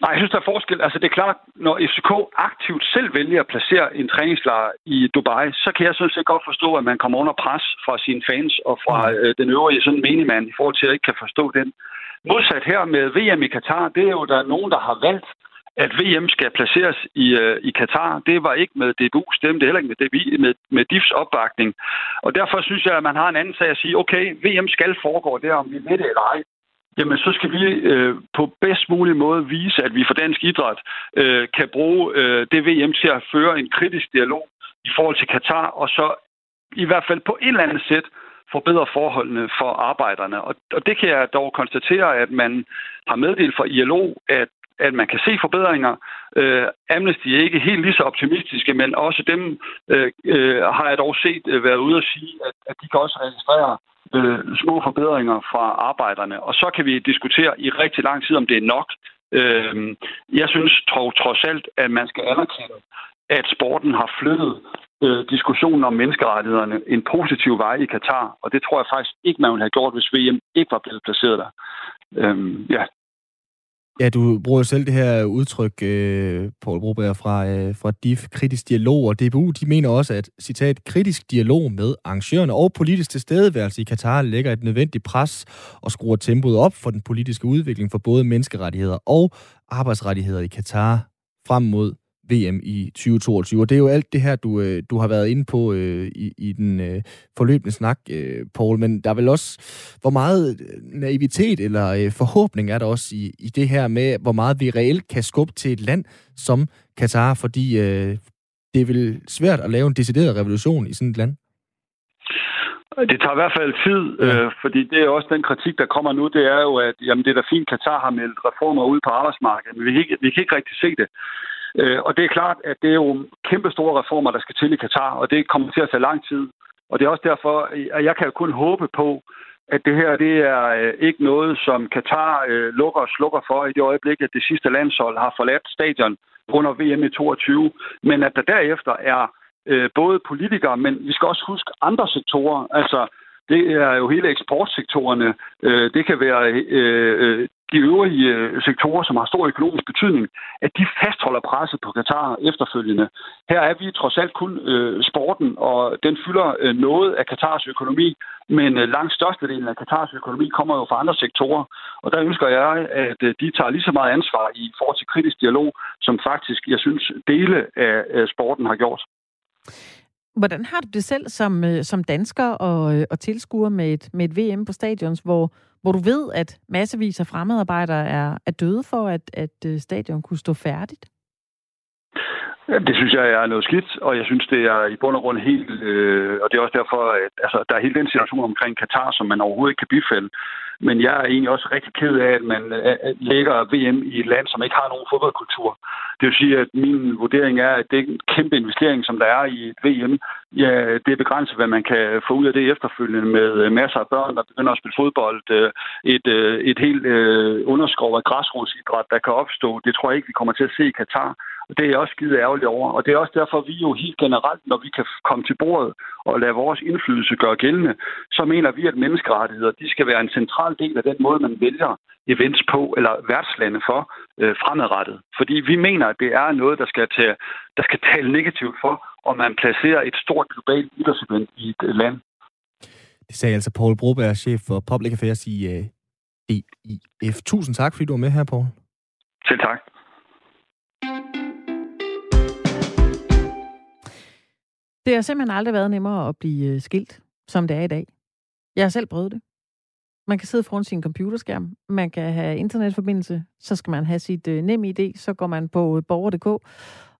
Nej, jeg synes, der er forskel. Altså, det er klart, når FCK aktivt selv vælger at placere en træningslejr i Dubai, så kan jeg sådan set godt forstå, at man kommer under pres fra sine fans og fra mm. øh, den øvrige sådan menigmand i forhold til, at ikke kan forstå den. Modsat her med VM i Katar, det er jo, der er nogen, der har valgt, at VM skal placeres i, øh, i Katar. Det var ikke med DBU stemme, det er heller ikke med, DBI, med, med DIFs opbakning. Og derfor synes jeg, at man har en anden sag at sige, okay, VM skal foregå der, om vi ved det eller ej jamen så skal vi øh, på bedst mulig måde vise, at vi for dansk idræt øh, kan bruge øh, det VM til at føre en kritisk dialog i forhold til Katar, og så i hvert fald på en eller anden sæt forbedre forholdene for arbejderne. Og, og det kan jeg dog konstatere, at man har meddelt fra ILO, at at man kan se forbedringer. Øh, Amnesty er ikke helt lige så optimistiske, men også dem øh, øh, har jeg dog set øh, været ude at sige, at, at de kan også registrere øh, små forbedringer fra arbejderne. Og så kan vi diskutere i rigtig lang tid, om det er nok. Øh, jeg synes tro, trods alt, at man skal anerkende, at sporten har flyttet øh, diskussionen om menneskerettighederne en positiv vej i Katar, og det tror jeg faktisk ikke, man ville have gjort, hvis VM ikke var blevet placeret der. Øh, ja, Ja, du bruger selv det her udtryk, øh, Paul Broberg, fra, øh, fra DIF, kritisk dialog, og DBU, de mener også, at, citat, kritisk dialog med arrangørerne og politisk tilstedeværelse i Katar lægger et nødvendigt pres og skruer tempoet op for den politiske udvikling for både menneskerettigheder og arbejdsrettigheder i Katar frem mod VM i 2022. Og det er jo alt det her, du, øh, du har været inde på øh, i, i den øh, forløbende snak, øh, Paul. Men der er vel også, hvor meget naivitet eller øh, forhåbning er der også i, i det her med, hvor meget vi reelt kan skubbe til et land som Katar, fordi øh, det er vel svært at lave en decideret revolution i sådan et land? Det tager i hvert fald tid, øh, fordi det er også den kritik, der kommer nu, det er jo, at jamen, det er da fint, Katar har meldt reformer ud på arbejdsmarkedet, men vi kan ikke, vi kan ikke rigtig se det. Øh, og det er klart, at det er jo kæmpe store reformer, der skal til i Katar, og det kommer til at tage lang tid. Og det er også derfor, at jeg kan jo kun håbe på, at det her det er øh, ikke noget, som Katar øh, lukker og slukker for i det øjeblik, at det sidste landshold har forladt stadion under VM i 22, men at der derefter er øh, både politikere, men vi skal også huske andre sektorer. Altså, det er jo hele eksportsektorerne. Det kan være øh, øh de øvrige øh, sektorer, som har stor økonomisk betydning, at de fastholder presset på Katar efterfølgende. Her er vi trods alt kun øh, sporten, og den fylder øh, noget af Katars økonomi, men øh, langt størstedelen af Katars økonomi kommer jo fra andre sektorer. Og der ønsker jeg, at øh, de tager lige så meget ansvar i forhold til kritisk dialog, som faktisk, jeg synes, dele af øh, sporten har gjort. Hvordan har du det selv som, øh, som dansker og, øh, og tilskuer med et, med et VM på stadions, hvor, hvor du ved, at massevis af fremmedarbejdere er, er døde for, at, at øh, stadion kunne stå færdigt? Det synes jeg er noget skidt, og jeg synes, det er i bund og grund helt... Øh, og det er også derfor, at altså, der er hele den situation omkring Katar, som man overhovedet ikke kan bifælde. Men jeg er egentlig også rigtig ked af, at man øh, øh, lægger VM i et land, som ikke har nogen fodboldkultur. Det vil sige, at min vurdering er, at det er en kæmpe investering, som der er i et VM. Ja, det er begrænset, hvad man kan få ud af det efterfølgende med øh, masser af børn, der begynder at spille fodbold. Et, et helt underskov af græsrodsidræt, der kan opstå. Det tror jeg ikke, vi kommer til at se i Katar. Og det er jeg også skide ærgerligt over. Og det er også derfor, vi jo helt generelt, når vi kan komme til bordet og lade vores indflydelse gøre gældende, så mener vi, at menneskerettigheder de skal være en central del af den måde, man vælger events på, eller værtslande for øh, fremadrettet. Fordi vi mener, at det er noget, der skal, tage, der skal tale negativt for, om man placerer et stort globalt idrætsevent i et øh, land. Det sagde altså Paul Broberg, chef for Public Affairs i øh, EIF. Tusind tak, fordi du var med her, Paul. Selv tak. Det har simpelthen aldrig været nemmere at blive øh, skilt, som det er i dag. Jeg har selv prøvet det. Man kan sidde foran sin computerskærm, man kan have internetforbindelse, så skal man have sit øh, nem ID, så går man på øh, borger.dk,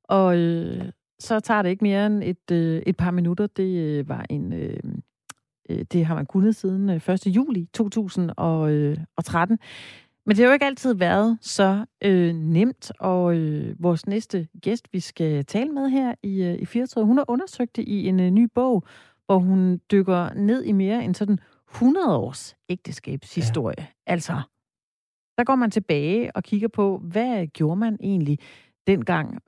og øh, så tager det ikke mere end et, øh, et par minutter. Det øh, var en... Øh, øh det har man kunnet siden øh, 1. juli 2013. Men det har jo ikke altid været så øh, nemt, og øh, vores næste gæst, vi skal tale med her i, øh, i Firtoget, hun har undersøgt det i en øh, ny bog, hvor hun dykker ned i mere end sådan 100 års ægteskabshistorie. Ja. Altså, der går man tilbage og kigger på, hvad gjorde man egentlig dengang?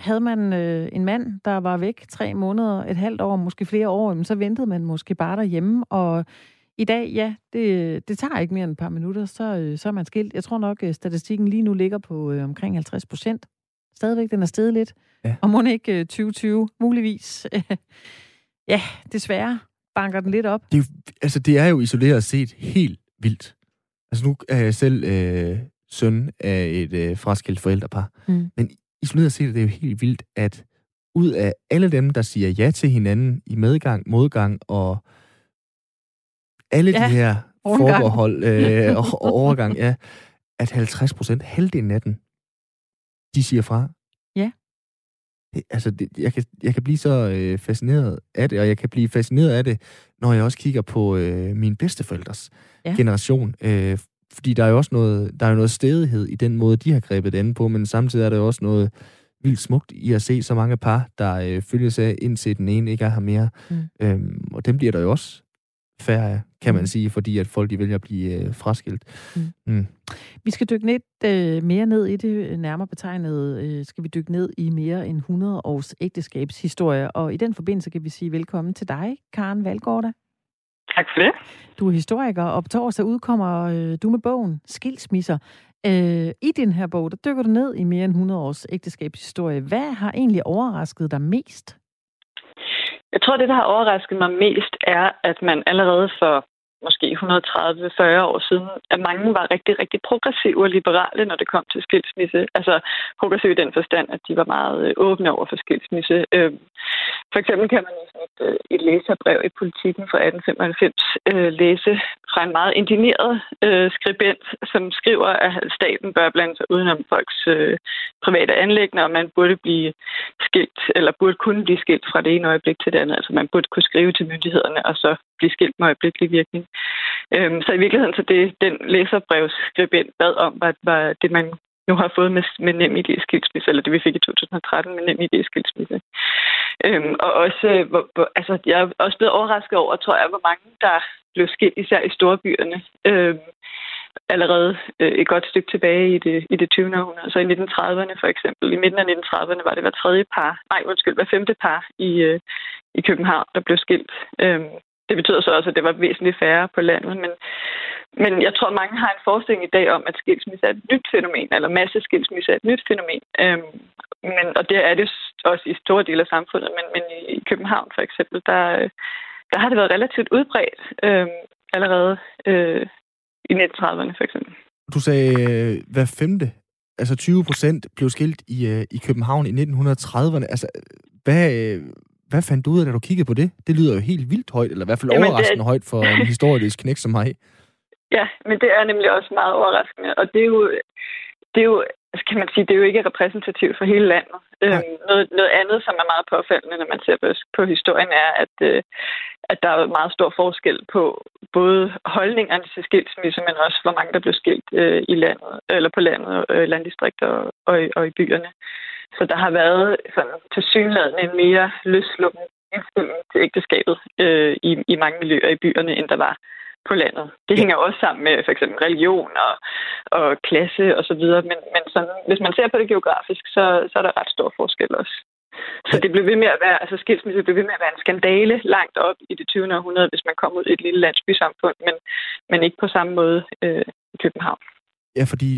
Havde man øh, en mand, der var væk tre måneder, et halvt år, måske flere år, så ventede man måske bare derhjemme, og i dag, ja, det, det tager ikke mere end et par minutter, så, øh, så er man skilt. Jeg tror nok, at statistikken lige nu ligger på øh, omkring 50 procent. Stadigvæk, den er steget lidt. Ja. Og må ikke øh, 2020, muligvis. ja, desværre banker den lidt op. Det, altså, det er jo isoleret set helt vildt. Altså, nu er jeg selv øh, søn af et øh, fraskilt forældrepar. Mm. Men isoleret set er det jo helt vildt, at ud af alle dem, der siger ja til hinanden i medgang, modgang og alle ja, de her overgang. forbehold øh, og, og overgang, ja, at 50 procent, halvdelen af den, de siger fra. Ja. Det, altså, det, jeg, kan, jeg kan blive så øh, fascineret af det, og jeg kan blive fascineret af det, når jeg også kigger på øh, min bedsteforældres ja. generation. Øh, fordi der er jo også noget, der er jo noget stedighed i den måde, de har grebet det på, men samtidig er der jo også noget vildt smukt i at se så mange par, der øh, følges af, indtil den ene ikke er her mere. Mm. Øhm, og dem bliver der jo også færre, kan man mm. sige, fordi at folk de vælger at blive øh, fraskilt. Mm. Mm. Vi skal dykke lidt øh, mere ned i det, nærmere betegnet øh, skal vi dykke ned i mere end 100 års ægteskabshistorie, og i den forbindelse kan vi sige velkommen til dig, Karen Valgårda. Tak for det. Du er historiker, og på torsdag udkommer øh, du med bogen Skilsmisser. Øh, I den her bog, der dykker du ned i mere end 100 års ægteskabshistorie. Hvad har egentlig overrasket dig mest? Jeg tror, det, der har overrasket mig mest, er, at man allerede for måske 130-40 år siden, at mange var rigtig, rigtig progressive og liberale, når det kom til skilsmisse. Altså progressive i den forstand, at de var meget øh, åbne over for skilsmisse. Øh, for eksempel kan man i et, øh, et læserbrev i Politiken fra 1895 øh, læse fra en meget indigneret øh, skribent, som skriver, at staten bør blande sig udenom folks øh, private anlæggende, og man burde blive skilt, eller burde kunne blive skilt fra det ene øjeblik til det andet. Altså man burde kunne skrive til myndighederne, og så blive skilt med øjeblikkelig virkning. Øhm, så i virkeligheden, så det den læserbrevsskribent bad om, var, var det, man nu har fået med, med nem idé skilsmisse, eller det vi fik i 2013 med nem idé skilsmisse. Øhm, og også, øh, hvor, hvor, altså, jeg er også blevet overrasket over, tror jeg, hvor mange der blev skilt, især i storbyerne, øhm, allerede øh, et godt stykke tilbage i det, i det 20. århundrede. Så i 1930'erne for eksempel, i midten af 1930'erne var det hver tredje par, nej undskyld, hver femte par i, øh, i København, der blev skilt. Øhm, det betyder så også, at det var væsentligt færre på landet, men, men jeg tror, mange har en forestilling i dag om, at skilsmisse er et nyt fænomen, eller masse skilsmisse er et nyt fænomen. Øhm, men, og det er det også i store dele af samfundet, men, men i København for eksempel, der, der har det været relativt udbredt øhm, allerede øh, i 1930'erne for eksempel. Du sagde, øh, hver femte, altså 20 procent, blev skilt i, øh, i København i 1930'erne. Altså, hvad, øh, hvad fandt du ud af, da du kiggede på det? Det lyder jo helt vildt højt, eller i hvert fald Jamen, overraskende det... højt for en historisk knæk som mig. Ja, men det er nemlig også meget overraskende, og det er jo, det er jo altså kan man sige, det er jo ikke repræsentativt for hele landet. Øhm, noget, noget andet, som er meget påfaldende, når man ser på, på historien, er, at, øh, at der er meget stor forskel på både holdningerne til skilsmisse, men også hvor mange, der blev skilt øh, i landet, eller på landet, øh, landdistrikter og, og, og i byerne. Så der har været sådan, til synligheden en mere løsluppen indstilling til ægteskabet øh, i, i mange miljøer i byerne, end der var på landet. Det ja. hænger også sammen med for eksempel religion og, og klasse og så videre, men, men sådan, hvis man ser på det geografisk, så, så er der ret stor forskel også. Så det blev ved med at være, altså skilsmisse blev ved med at være en skandale langt op i det 20. århundrede, hvis man kom ud i et lille landsbysamfund, men, men ikke på samme måde øh, i København. Ja, fordi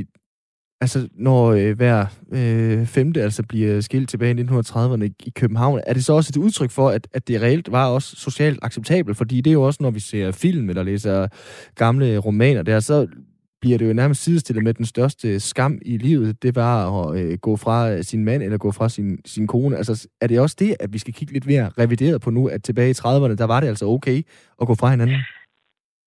Altså, når øh, hver øh, femte altså bliver skilt tilbage i 1930'erne i København, er det så også et udtryk for, at, at det reelt var også socialt acceptabelt? Fordi det er jo også, når vi ser film eller læser gamle romaner der, så bliver det jo nærmest sidestillet med den største skam i livet. Det var at øh, gå fra sin mand eller gå fra sin, sin kone. Altså, er det også det, at vi skal kigge lidt mere revideret på nu, at tilbage i 30'erne, der var det altså okay at gå fra hinanden?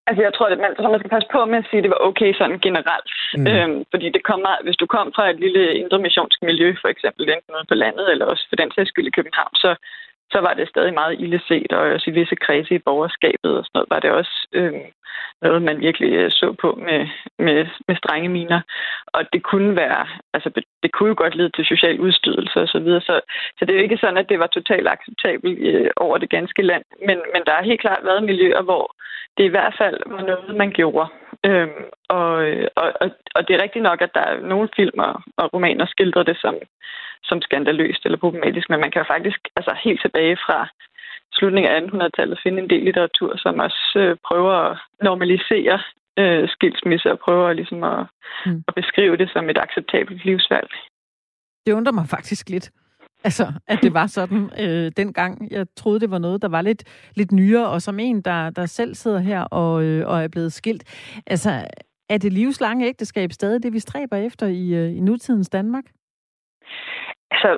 Altså, jeg tror, at man, så man skal passe på med at sige, at det var okay sådan generelt. Mm. Øhm, fordi det kommer, hvis du kom fra et lille indre missionsk miljø, for eksempel enten ude på landet, eller også for den sags skyld i København, så, så var det stadig meget illeset, og også i visse kredse i borgerskabet og sådan noget, var det også øh, noget, man virkelig øh, så på med, med, med strenge miner. Og det kunne være, altså det kunne jo godt lede til social udstødelse og så videre, så, så det er jo ikke sådan, at det var totalt acceptabelt øh, over det ganske land, men, men der har helt klart været miljøer, hvor det i hvert fald var noget, man gjorde. Øhm, og, øh, og, og, og det er rigtigt nok, at der er nogle filmer og romaner skildrer det som, som skandaløst eller problematisk, men man kan faktisk altså helt tilbage fra slutningen af 1800-tallet finde en del litteratur, som også øh, prøver at normalisere øh, skilsmisse og prøver ligesom at, mm. at beskrive det som et acceptabelt livsvalg. Det undrer mig faktisk lidt. Altså, at det var sådan øh, dengang. Jeg troede, det var noget, der var lidt, lidt nyere, og som en, der, der selv sidder her og, øh, og er blevet skilt. Altså, er det livslange ægteskab stadig det, vi stræber efter i, øh, i nutidens Danmark? Altså,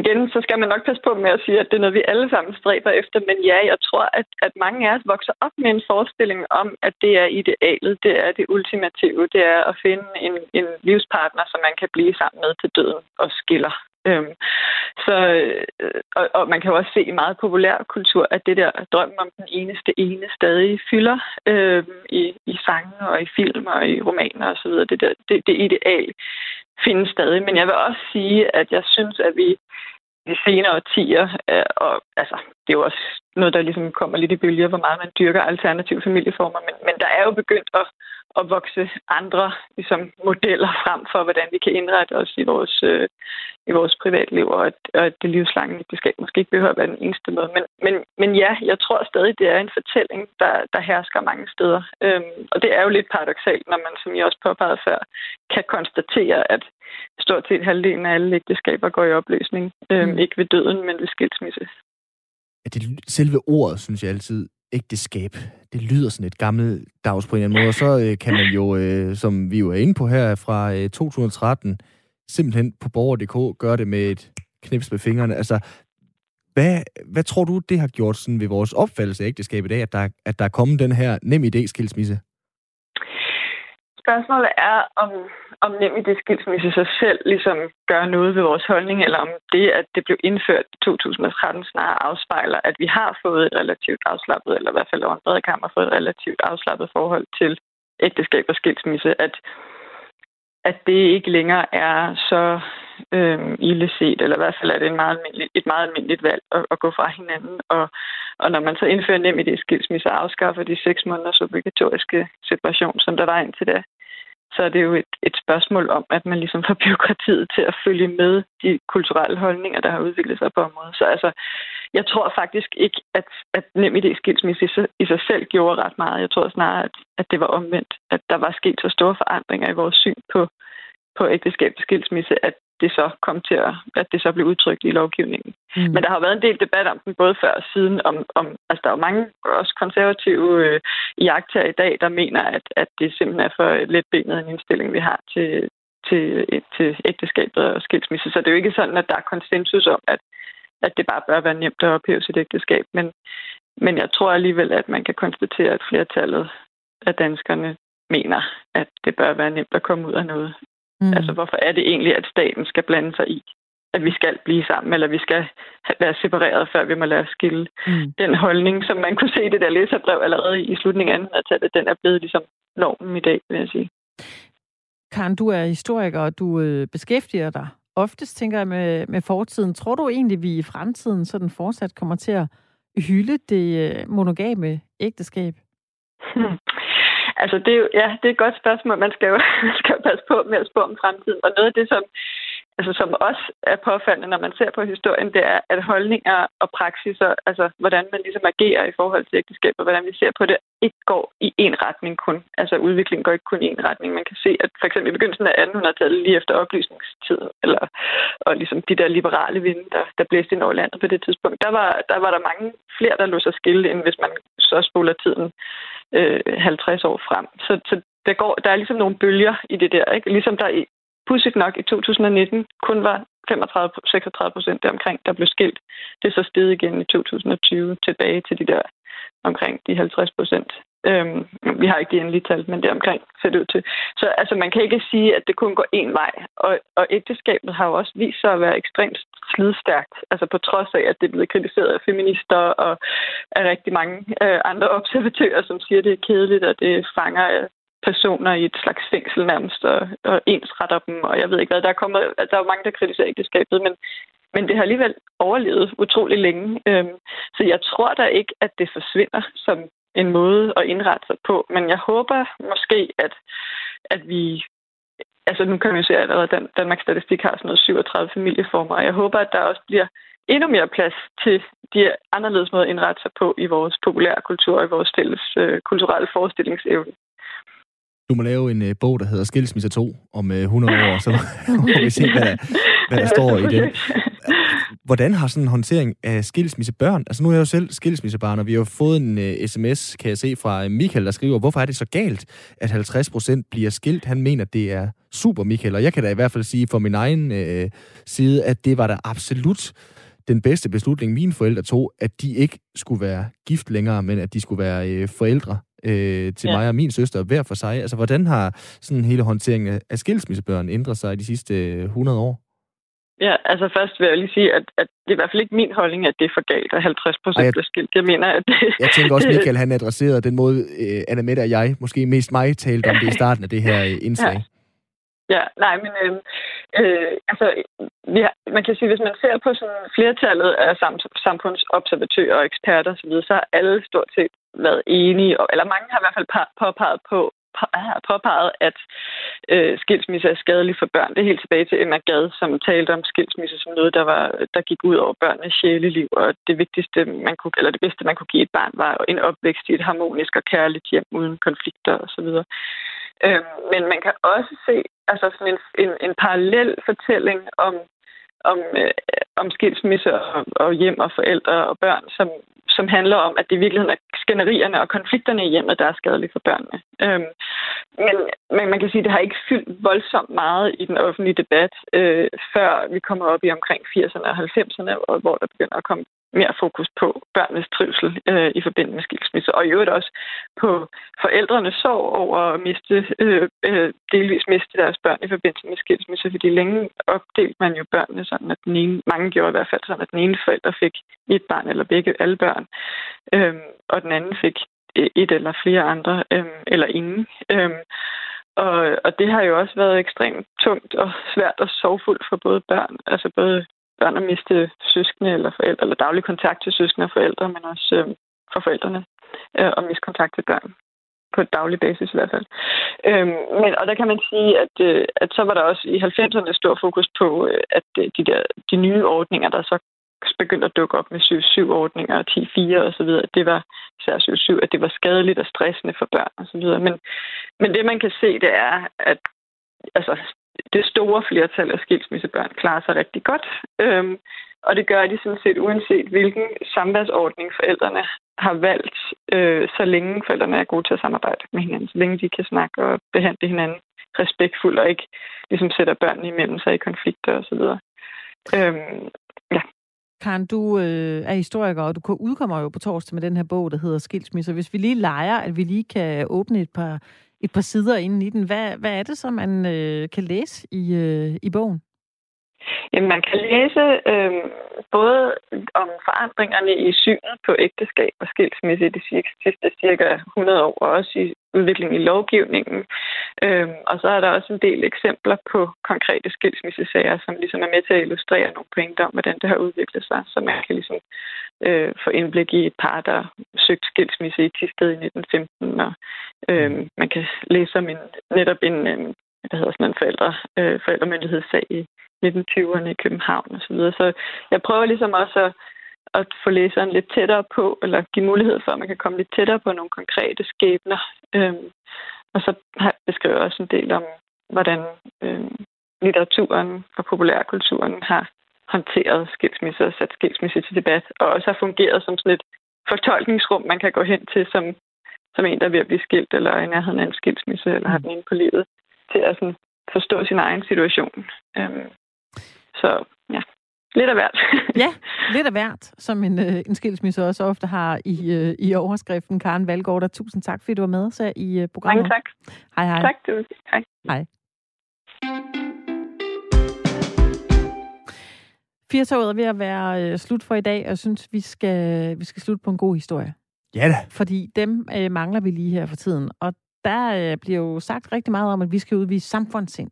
igen, så skal man nok passe på med at sige, at det er noget, vi alle sammen stræber efter. Men ja, jeg tror, at, at mange af os vokser op med en forestilling om, at det er idealet, det er det ultimative, det er at finde en, en livspartner, som man kan blive sammen med til døden og skiller. Øhm, så, øh, og, og man kan jo også se i meget populær kultur, at det der drømmen om den eneste ene stadig fylder øh, i, i sange og i film og i romaner osv. Det, der, det, det ideal findes stadig. Men jeg vil også sige, at jeg synes, at vi de senere årtier, øh, og altså, det er jo også noget, der ligesom kommer lidt i bølger, hvor meget man dyrker alternative familieformer, men, men der er jo begyndt at at vokse andre ligesom, modeller frem for, hvordan vi kan indrette os i vores, øh, i vores privatliv, og at, og at det livslange ægteskab måske ikke behøver at være den eneste måde. Men, men, men ja, jeg tror stadig, det er en fortælling, der, der hersker mange steder. Øhm, og det er jo lidt paradoxalt, når man, som jeg også påpegede før, kan konstatere, at stort set halvdelen af alle ægteskaber går i opløsning. Øhm, mm. Ikke ved døden, men ved skilsmisse at det, selve ordet, synes jeg altid, ægteskab. Det lyder sådan et gammelt dags på en eller anden måde. Og så øh, kan man jo, øh, som vi jo er inde på her fra øh, 2013, simpelthen på borger.dk gøre det med et knips med fingrene. Altså, Hvad, hvad tror du, det har gjort sådan ved vores opfattelse af ægteskab i dag, at der, at der er kommet den her nem idé-skilsmisse? Spørgsmålet er, om, om nemlig det skilsmisse sig selv ligesom gør noget ved vores holdning, eller om det, at det blev indført i 2013, snarere afspejler, at vi har fået et relativt afslappet, eller i hvert fald over en bred kammer fået et relativt afslappet forhold til ægteskab og skilsmisse, at, at det ikke længere er så øh, illeset, eller i hvert fald er det en meget et meget almindeligt valg at, at gå fra hinanden. Og, og når man så indfører nem i det skilsmisse og afskaffer de seks måneders obligatoriske separation, som der var indtil da, så er det jo et, et spørgsmål om, at man ligesom får byråkratiet til at følge med de kulturelle holdninger, der har udviklet sig på området. Så altså, jeg tror faktisk ikke, at, at nem idé skilsmisse i, i sig selv gjorde ret meget. Jeg tror snarere, at, at det var omvendt. At der var sket så store forandringer i vores syn på, på ægteskab og skilsmisse, at det så kom til at, at det så blev udtrykt i lovgivningen. Mm. Men der har været en del debat om den, både før og siden, om, om altså der er mange også konservative øh, jagter i dag, der mener, at, at det simpelthen er for let benet en indstilling, vi har til, til, til ægteskabet og skilsmisse. Så det er jo ikke sådan, at der er konsensus om, at, at det bare bør være nemt at ophæve sit ægteskab. Men, men jeg tror alligevel, at man kan konstatere, at flertallet af danskerne mener, at det bør være nemt at komme ud af noget. Mm. Altså, hvorfor er det egentlig, at staten skal blande sig i, at vi skal blive sammen, eller vi skal være separeret, før vi må lade os skille. Mm. Den holdning, som man kunne se det der læserbrev allerede i slutningen af 1800-tallet, den er blevet ligesom normen i dag, vil jeg sige. Karen, du er historiker, og du øh, beskæftiger dig oftest, tænker jeg, med, med fortiden. Tror du egentlig, vi i fremtiden sådan fortsat kommer til at hylde det øh, monogame ægteskab? Hmm. Altså, det er jo, ja, det er et godt spørgsmål. Man skal jo, man skal jo passe på med at spå om fremtiden. Og noget af det, som, altså, som også er påfaldende, når man ser på historien, det er, at holdninger og praksiser, altså hvordan man ligesom agerer i forhold til ægteskab, og hvordan vi ser på det, ikke går i en retning kun. Altså udviklingen går ikke kun i en retning. Man kan se, at for eksempel i begyndelsen af 1800-tallet, lige efter oplysningstiden, eller, og ligesom de der liberale vinde, der, der blæste ind over landet på det tidspunkt, der var, der var der mange flere, der lå sig skille, end hvis man så spoler tiden øh, 50 år frem. Så, så der, går, der er ligesom nogle bølger i det der. Ikke? Ligesom der pudsigt nok i 2019 kun var 35-36 procent omkring, der blev skilt. Det er så steget igen i 2020 tilbage til de der omkring de 50 procent. Øhm, vi har ikke de endelige tal, men det er omkring ser det ud til. Så altså, man kan ikke sige, at det kun går én vej. Og, og ægteskabet har jo også vist sig at være ekstremt slidstærkt. Altså på trods af, at det er blevet kritiseret af feminister og af rigtig mange øh, andre observatører, som siger, at det er kedeligt, og det fanger personer i et slags fængsel nærmest, og, og ensretter dem, og jeg ved ikke hvad. Der er, kommet, altså, der er jo mange, der kritiserer ægteskabet, men, men det har alligevel overlevet utrolig længe. Øhm, så jeg tror da ikke, at det forsvinder som en måde at indrette sig på. Men jeg håber måske, at, at vi... Altså nu kan man jo se, at Danmarks Statistik har sådan noget 37 familieformer, og jeg håber, at der også bliver endnu mere plads til de anderledes måder at indrette sig på i vores populære kultur og i vores fælles øh, kulturelle forestillingsevne. Du må lave en øh, bog, der hedder Skilsmisse 2 om øh, 100 år, så må vi se, hvad der, hvad der står i den. Hvordan har sådan en håndtering af skilsmissebørn? Altså nu er jeg jo selv skilsmissebarn, og vi har fået en øh, uh, sms, kan jeg se, fra øh, Michael, der skriver, hvorfor er det så galt, at 50 procent bliver skilt? Han mener, det er super, Michael. Og jeg kan da i hvert fald sige fra min egen uh, side, at det var da absolut den bedste beslutning, mine forældre tog, at de ikke skulle være gift længere, men at de skulle være uh, forældre øh, til ja. mig og min søster hver for sig. Altså, hvordan har sådan hele håndteringen af skilsmissebørn ændret sig de sidste 100 år? Ja, altså først vil jeg lige sige, at, at det er i hvert fald ikke min holdning, at det er for galt, at 50 procent bliver skilt. Jeg mener, at det... Jeg tænker også, Michael, han adresserede den måde, uh, Anna Mette og jeg, måske mest mig, talte om det i starten af det her uh, indslag. Ja. Ja, nej, men øh, øh, altså, vi har, man kan sige, hvis man ser på sådan flertallet af sam- samfundsobservatører og eksperter osv., så har alle stort set været enige, eller mange har i hvert fald påpeget på, har påpeget, at øh, skilsmisse er skadelig for børn. Det er helt tilbage til Emma Gad, som talte om skilsmisse som noget, der, var, der gik ud over børnenes sjæleliv, og det vigtigste, man kunne, eller det bedste, man kunne give et barn, var en opvækst i et harmonisk og kærligt hjem uden konflikter osv. Øh, men man kan også se altså sådan en, en, en parallel fortælling om om, øh, om skilsmisse og, og hjem og forældre og børn, som, som handler om, at det i virkeligheden er skænderierne og konflikterne i hjemmet, der er skadelige for børnene. Øhm, men, men man kan sige, at det har ikke fyldt voldsomt meget i den offentlige debat, øh, før vi kommer op i omkring 80'erne og 90'erne, hvor der begynder at komme mere fokus på børnenes trivsel øh, i forbindelse med skilsmisse, og i øvrigt også på forældrenes sorg over at miste, øh, øh, delvis miste deres børn i forbindelse med skilsmisse, fordi længe opdelte man jo børnene sådan, at den ene, mange gjorde i hvert fald sådan, at den ene forælder fik et barn eller begge alle børn, øh, og den anden fik et eller flere andre, øh, eller ingen. Øh, og, og det har jo også været ekstremt tungt og svært og sorgfuldt for både børn, altså både børn at miste søskende eller forældre, eller daglig kontakt til søskende og forældre, men også øh, for forældrene øh, og miste kontakt til børn på et daglig basis i hvert fald. Øhm, men, og der kan man sige, at, øh, at så var der også i 90'erne stor fokus på, øh, at øh, de, der, de nye ordninger, der så begyndte at dukke op med 7-7-ordninger og 10-4 og så videre, det var især 7-7, at det var skadeligt og stressende for børn og så videre. Men, men det man kan se, det er, at altså, det store flertal af skilsmissebørn klarer sig rigtig godt. Øhm, og det gør de sådan set uanset hvilken samværsordning forældrene har valgt, øh, så længe forældrene er gode til at samarbejde med hinanden, så længe de kan snakke og behandle hinanden respektfuldt og ikke ligesom sætter børnene imellem sig i konflikter osv. Øhm, ja. Karen, du øh, er historiker, og du udkommer jo på torsdag med den her bog, der hedder Skilsmisse. Hvis vi lige leger, at vi lige kan åbne et par, et par sider inden i den, hvad, hvad er det, så, man øh, kan læse i, øh, i bogen? Jamen, man kan læse øh, både om forandringerne i synet på ægteskab og skilsmisse i de sidste cirka 100 år, og også i udviklingen i lovgivningen. Øh, og så er der også en del eksempler på konkrete skilsmissesager, som ligesom er med til at illustrere nogle pointer om, hvordan det har udviklet sig, så man kan ligesom øh, få indblik i et par, der søgte skilsmisse i Tisted i 1915, og øh, man kan læse om en, netop en, øh, hvad hedder sådan en forældre, øh, forældremyndighedssag i 1920'erne i København osv. Så, videre. så jeg prøver ligesom også at, at få læseren lidt tættere på, eller give mulighed for, at man kan komme lidt tættere på nogle konkrete skæbner. Øhm, og så beskriver jeg også en del om, hvordan øhm, litteraturen og populærkulturen har håndteret skilsmisse og sat skilsmisse til debat, og også har fungeret som sådan et fortolkningsrum, man kan gå hen til som, som en, der er ved at blive skilt, eller i nærheden af en skilsmisse, eller har den inde på livet, til at sådan forstå sin egen situation. Øhm, så ja, lidt af hvert. ja, lidt af hvert, som en, øh, en skilsmisse også ofte har i, øh, i overskriften. Karen Valgaard, der tusind tak, fordi du var med så i øh, programmet. Mange tak. Hej, hej. Tak, du. Hej. Hej. Firtoget er ved at være øh, slut for i dag, og jeg synes, vi skal, vi skal slutte på en god historie. Ja da. Fordi dem øh, mangler vi lige her for tiden. Og der øh, bliver jo sagt rigtig meget om, at vi skal udvise samfundssind.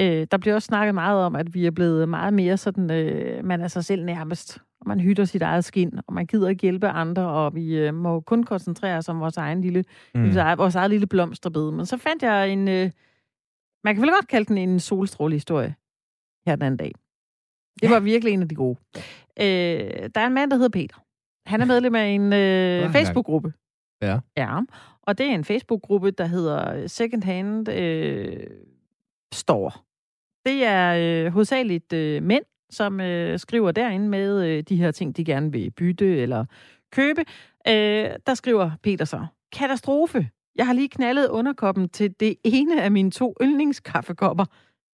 Øh, der bliver også snakket meget om, at vi er blevet meget mere sådan, øh, man er sig selv nærmest, og man hytter sit eget skin, og man gider ikke hjælpe andre, og vi øh, må kun koncentrere os om vores egen lille, mm. vores eget lille blomsterbed. Men så fandt jeg en, øh, man kan vel godt kalde den en solstrålehistorie her den anden dag. Det var virkelig en af de gode. Øh, der er en mand, der hedder Peter. Han er medlem af en øh, Facebook-gruppe. Ja. Ja, og det er en Facebook-gruppe, der hedder Second Hand øh, Store. Det er øh, hovedsageligt øh, mænd, som øh, skriver derinde med øh, de her ting, de gerne vil bytte eller købe. Øh, der skriver Peter så, katastrofe. Jeg har lige knaldet underkoppen til det ene af mine to yndlingskaffekopper.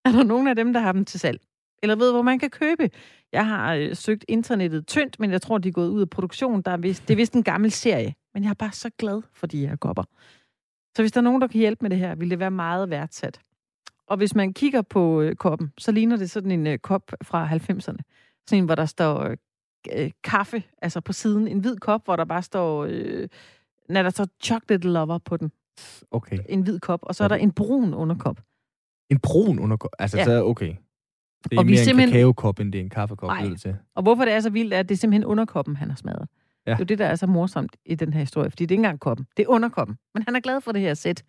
Er der nogen af dem, der har dem til salg? Eller ved, hvor man kan købe? Jeg har øh, søgt internettet tyndt, men jeg tror, de er gået ud af produktion. Der er vist, det er vist en gammel serie. Men jeg er bare så glad for de her kopper. Så hvis der er nogen, der kan hjælpe med det her, vil det være meget værdsat. Og hvis man kigger på øh, koppen, så ligner det sådan en øh, kop fra 90'erne. Sådan en, hvor der står øh, kaffe, altså på siden. En hvid kop, hvor der bare står, øh, når der står chocolate lover på den. Okay. En hvid kop, og så okay. er der en brun underkop. En brun underkop? Altså, ja. så okay. Det er og mere vi en simpelthen... kakaokop, end det er en kaffekop. Nej. Til. Og hvorfor det er så vildt, er, at det er simpelthen underkoppen, han har smadret. Ja. Det er jo det, der er så morsomt i den her historie, fordi det er ikke engang koppen. Det er underkoppen. Men han er glad for det her sæt.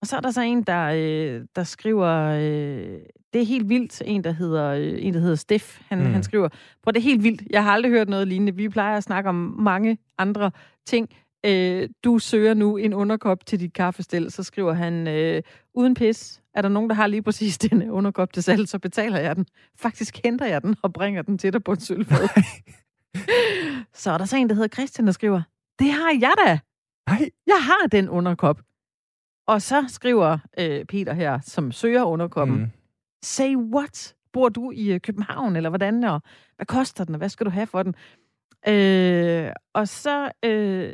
Og så er der så en, der, øh, der skriver, øh, det er helt vildt, en der hedder, øh, en, der hedder Steff, han, mm. han skriver, på det er helt vildt, jeg har aldrig hørt noget lignende, vi plejer at snakke om mange andre ting. Øh, du søger nu en underkop til dit kaffestel, så skriver han, øh, uden pis, er der nogen, der har lige præcis den underkop til salg, så betaler jeg den. Faktisk henter jeg den og bringer den til dig på en sølvfad. så er der så en, der hedder Christian, der skriver, det har jeg da. Nej. Jeg har den underkop. Og så skriver øh, Peter her, som søger underkoppen, mm. say what? Bor du i øh, København, eller hvordan? Og hvad koster den, og hvad skal du have for den? Øh, og så øh,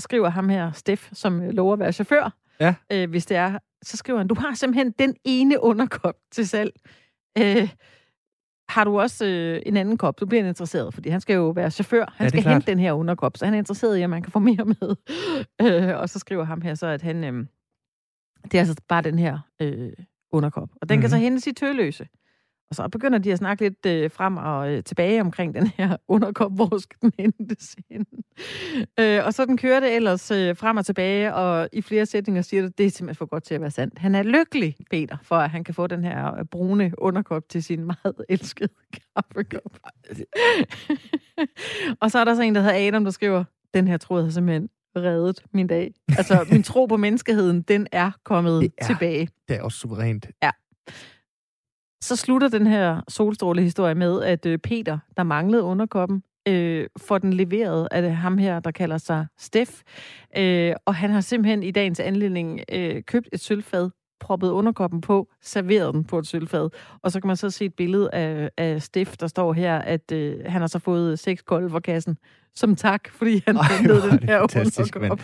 skriver ham her, Steff, som lover at være chauffør, Ja. øh, hvis det er, så skriver han, du har simpelthen den ene underkop til salg. Øh, har du også øh, en anden kop? Du bliver interesseret, fordi han skal jo være chauffør. Han Ja, skal klart. hente den her underkop, så han er interesseret i, at man kan få mere med. øh, og så skriver ham her så, at han... Øh, det er altså bare den her øh, underkop. Og den mm-hmm. kan så Mhm. hentes i tøløse. Og så begynder de at snakke lidt øh, frem og øh, tilbage omkring den her underkop. Hvor skal den hentes hen? Øh, og så den kører det ellers øh, frem og tilbage, og i flere sætninger siger det, det er simpelthen for godt til at være sandt. Han er lykkelig, Peter, for at han kan få den her øh, brune underkop til sin meget elskede kaffekop. og så er der så en, der hedder Adam, der skriver, den her tråd har simpelthen reddet min dag. Altså, min tro på menneskeheden, den er kommet Det er- tilbage. Det er også suverænt. Så slutter den her solstrålehistorie med, at øh, Peter, der manglede underkoppen, øh, får den leveret af ham her, der kalder sig Steff. Øh, og han har simpelthen i dagens anledning øh, købt et sølvfad, proppet underkoppen på, serveret den på et sølvfad. Og så kan man så se et billede af, af Steff, der står her, at øh, han har så fået seks kolde for kassen som tak, fordi han Ej, hentede den her fantastisk, underkop.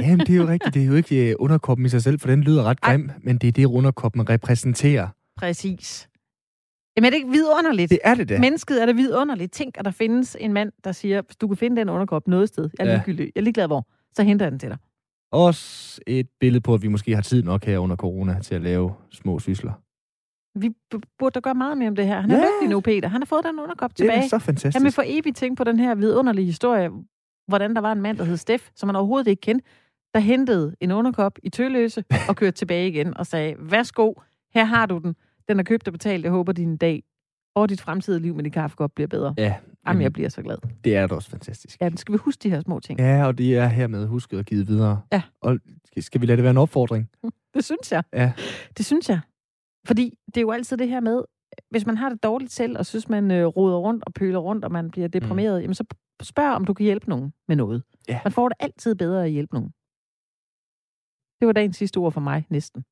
Jamen, det er jo rigtigt. Det er jo ikke øh, underkoppen i sig selv, for den lyder ret Ej. grim, men det er det, underkoppen repræsenterer. Præcis. Jamen er det ikke vidunderligt? Det er det da. Mennesket er det vidunderligt. Tænk, at der findes en mand, der siger, hvis du kan finde den underkop noget sted, jeg er Ja. ligegyldig, jeg er ligeglad hvor, så henter jeg den til dig. Også et billede på, at vi måske har tid nok her under corona til at lave små sysler. Vi burde da gøre meget mere om det her. Han er Ja. lykkelig nu, Peter. Han har fået den underkop Det er tilbage. så fantastisk. Han vil for evigt tænke på den her vidunderlige historie, hvordan der var en mand, der hed Steff, som han overhovedet ikke kendte, der hentede en underkop i Tølløse og kørte tilbage igen og sagde, værsgo, her har du den. Den er købt og betalt. Jeg håber, din dag og dit fremtidige liv med din kaffekop bliver bedre. Ja, Jamen, jeg bliver så glad. det er da også fantastisk. Ja, skal vi huske de her små ting? Ja, og det er hermed husket og givet videre. Ja. Og skal- skal vi lade det være en opfordring? Det synes jeg. Ja. Det synes jeg. Fordi det er jo altid det her med, hvis man har det dårligt selv, og synes, man øh, roder rundt og pøler rundt, og man bliver deprimeret, mm. jamen så spørg, om du kan hjælpe nogen med noget. Ja. Man får det altid bedre at hjælpe nogen. Det var dagens sidste ord for mig, næsten.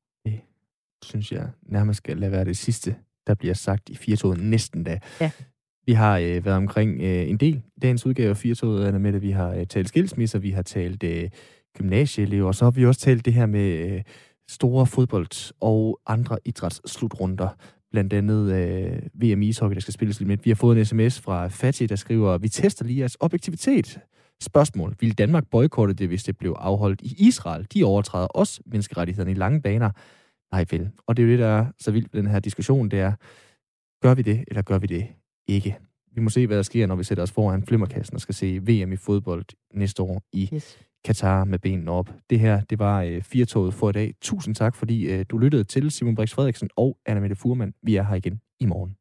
Synes jeg nærmest skal lade være det sidste, der bliver sagt i Firtoget næsten da. Ja. Vi har øh, været omkring øh, en del i dagens udgave af Firtoget, Anna Mette. Vi har øh, talt skilsmisser, vi har talt øh, gymnasieelever, og så har vi også talt det her med øh, store fodbold- og andre idrætsslutrunder. Blandt andet øh, VM ishockey, der skal spilles lidt med. Vi har fået en sms fra Fatih, der skriver, vi tester lige jeres objektivitet. Spørgsmål. Vil Danmark boykotte det, hvis det blev afholdt i Israel? De overtræder også menneskerettighederne i lange baner. Nej vel. Og det er jo det, der er så vildt ved den her diskussion, det er, gør vi det, eller gør vi det ikke? Vi må se, hvad der sker, når vi sætter os foran flimmerkassen og skal se VM i fodbold næste år i Yes. Katar med benene op. Det her, det var øh, Firtoget for i dag. Tusind tak, fordi øh, du lyttede til Simon Brix Frederiksen og Anna Mette Furman. Vi er her igen i morgen.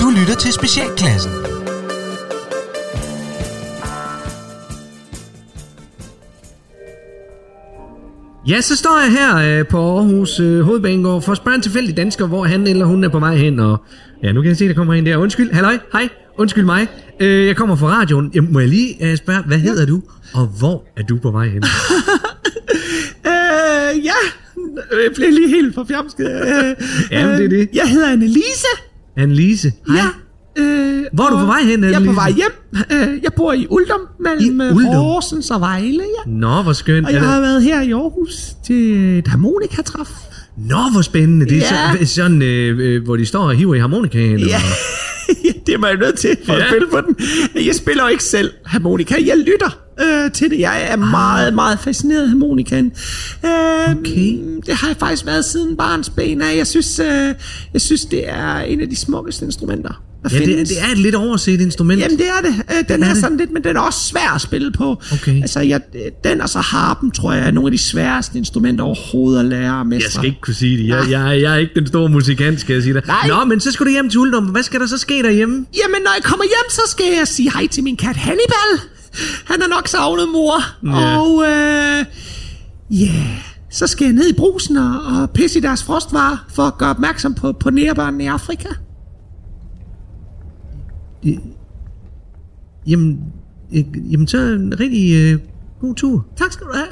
Du lytter til Specialklassen. Ja, så står jeg her øh, på Aarhus øh, Hovedbanegård for at spørge en tilfældig dansker, hvor han eller hun er på vej hen. Og ja, nu kan jeg se, der kommer en der. Undskyld, halløj, hej, undskyld mig. Øh, jeg kommer fra radioen. Jeg, må jeg lige øh, spørge, hvad hedder du, og hvor er du på vej hen? Øh, ja, jeg blev lige helt forfjamsket. Øh, Jamen, det er det. Jeg hedder Annelise. Anne-Lise, hej. Ja. Øh, Hvor er du på vej hen, Jeg er på vej hjem. Øh, jeg bor i Uldum, mellem I I Uldum? Horsens og Vejle, ja. Nå, hvor skønt. Og jeg har været her i Aarhus til et harmonikatræf. Nå, hvor spændende. Det er Ja. så, sådan, øh, øh, hvor de står og hiver i harmonikaen. Ja. det er jeg nødt til for ja. At spille på den. Jeg spiller ikke selv harmonika. Jeg lytter øh, til det. Jeg er meget, meget fascineret af harmonikaen. Øh, Okay. Det har jeg faktisk været siden barns ben af. Jeg synes, øh, jeg synes, det er en af de smukkeste instrumenter, der Ja, det, findes. det er et lidt overset instrument. Jamen, det er det. Øh, Den er er, det. sådan lidt, men den er også svær at spille på. Okay. Altså, jeg, den og så harpen, tror jeg, er nogle af de sværeste instrumenter overhovedet at lære at mestre. Jeg skal ikke kunne sige det. Jeg, jeg, jeg er ikke den store musikant, skal jeg sige. Nej. Nå, men så skal du hjem til Uldum. Hvad skal der så ske derhjemme? Jamen, når jeg kommer hjem, så skal jeg sige hej til min kat Hannibal. Han er nok savnet mor. Ja. Og øh, ja, yeah, så skal jeg ned i brusen og, og pisse i deres frostvarer for at gøre opmærksom på, på nærbørnene i Afrika. Jamen, øh, jamen så en rigtig øh, god tur. Tak skal du have.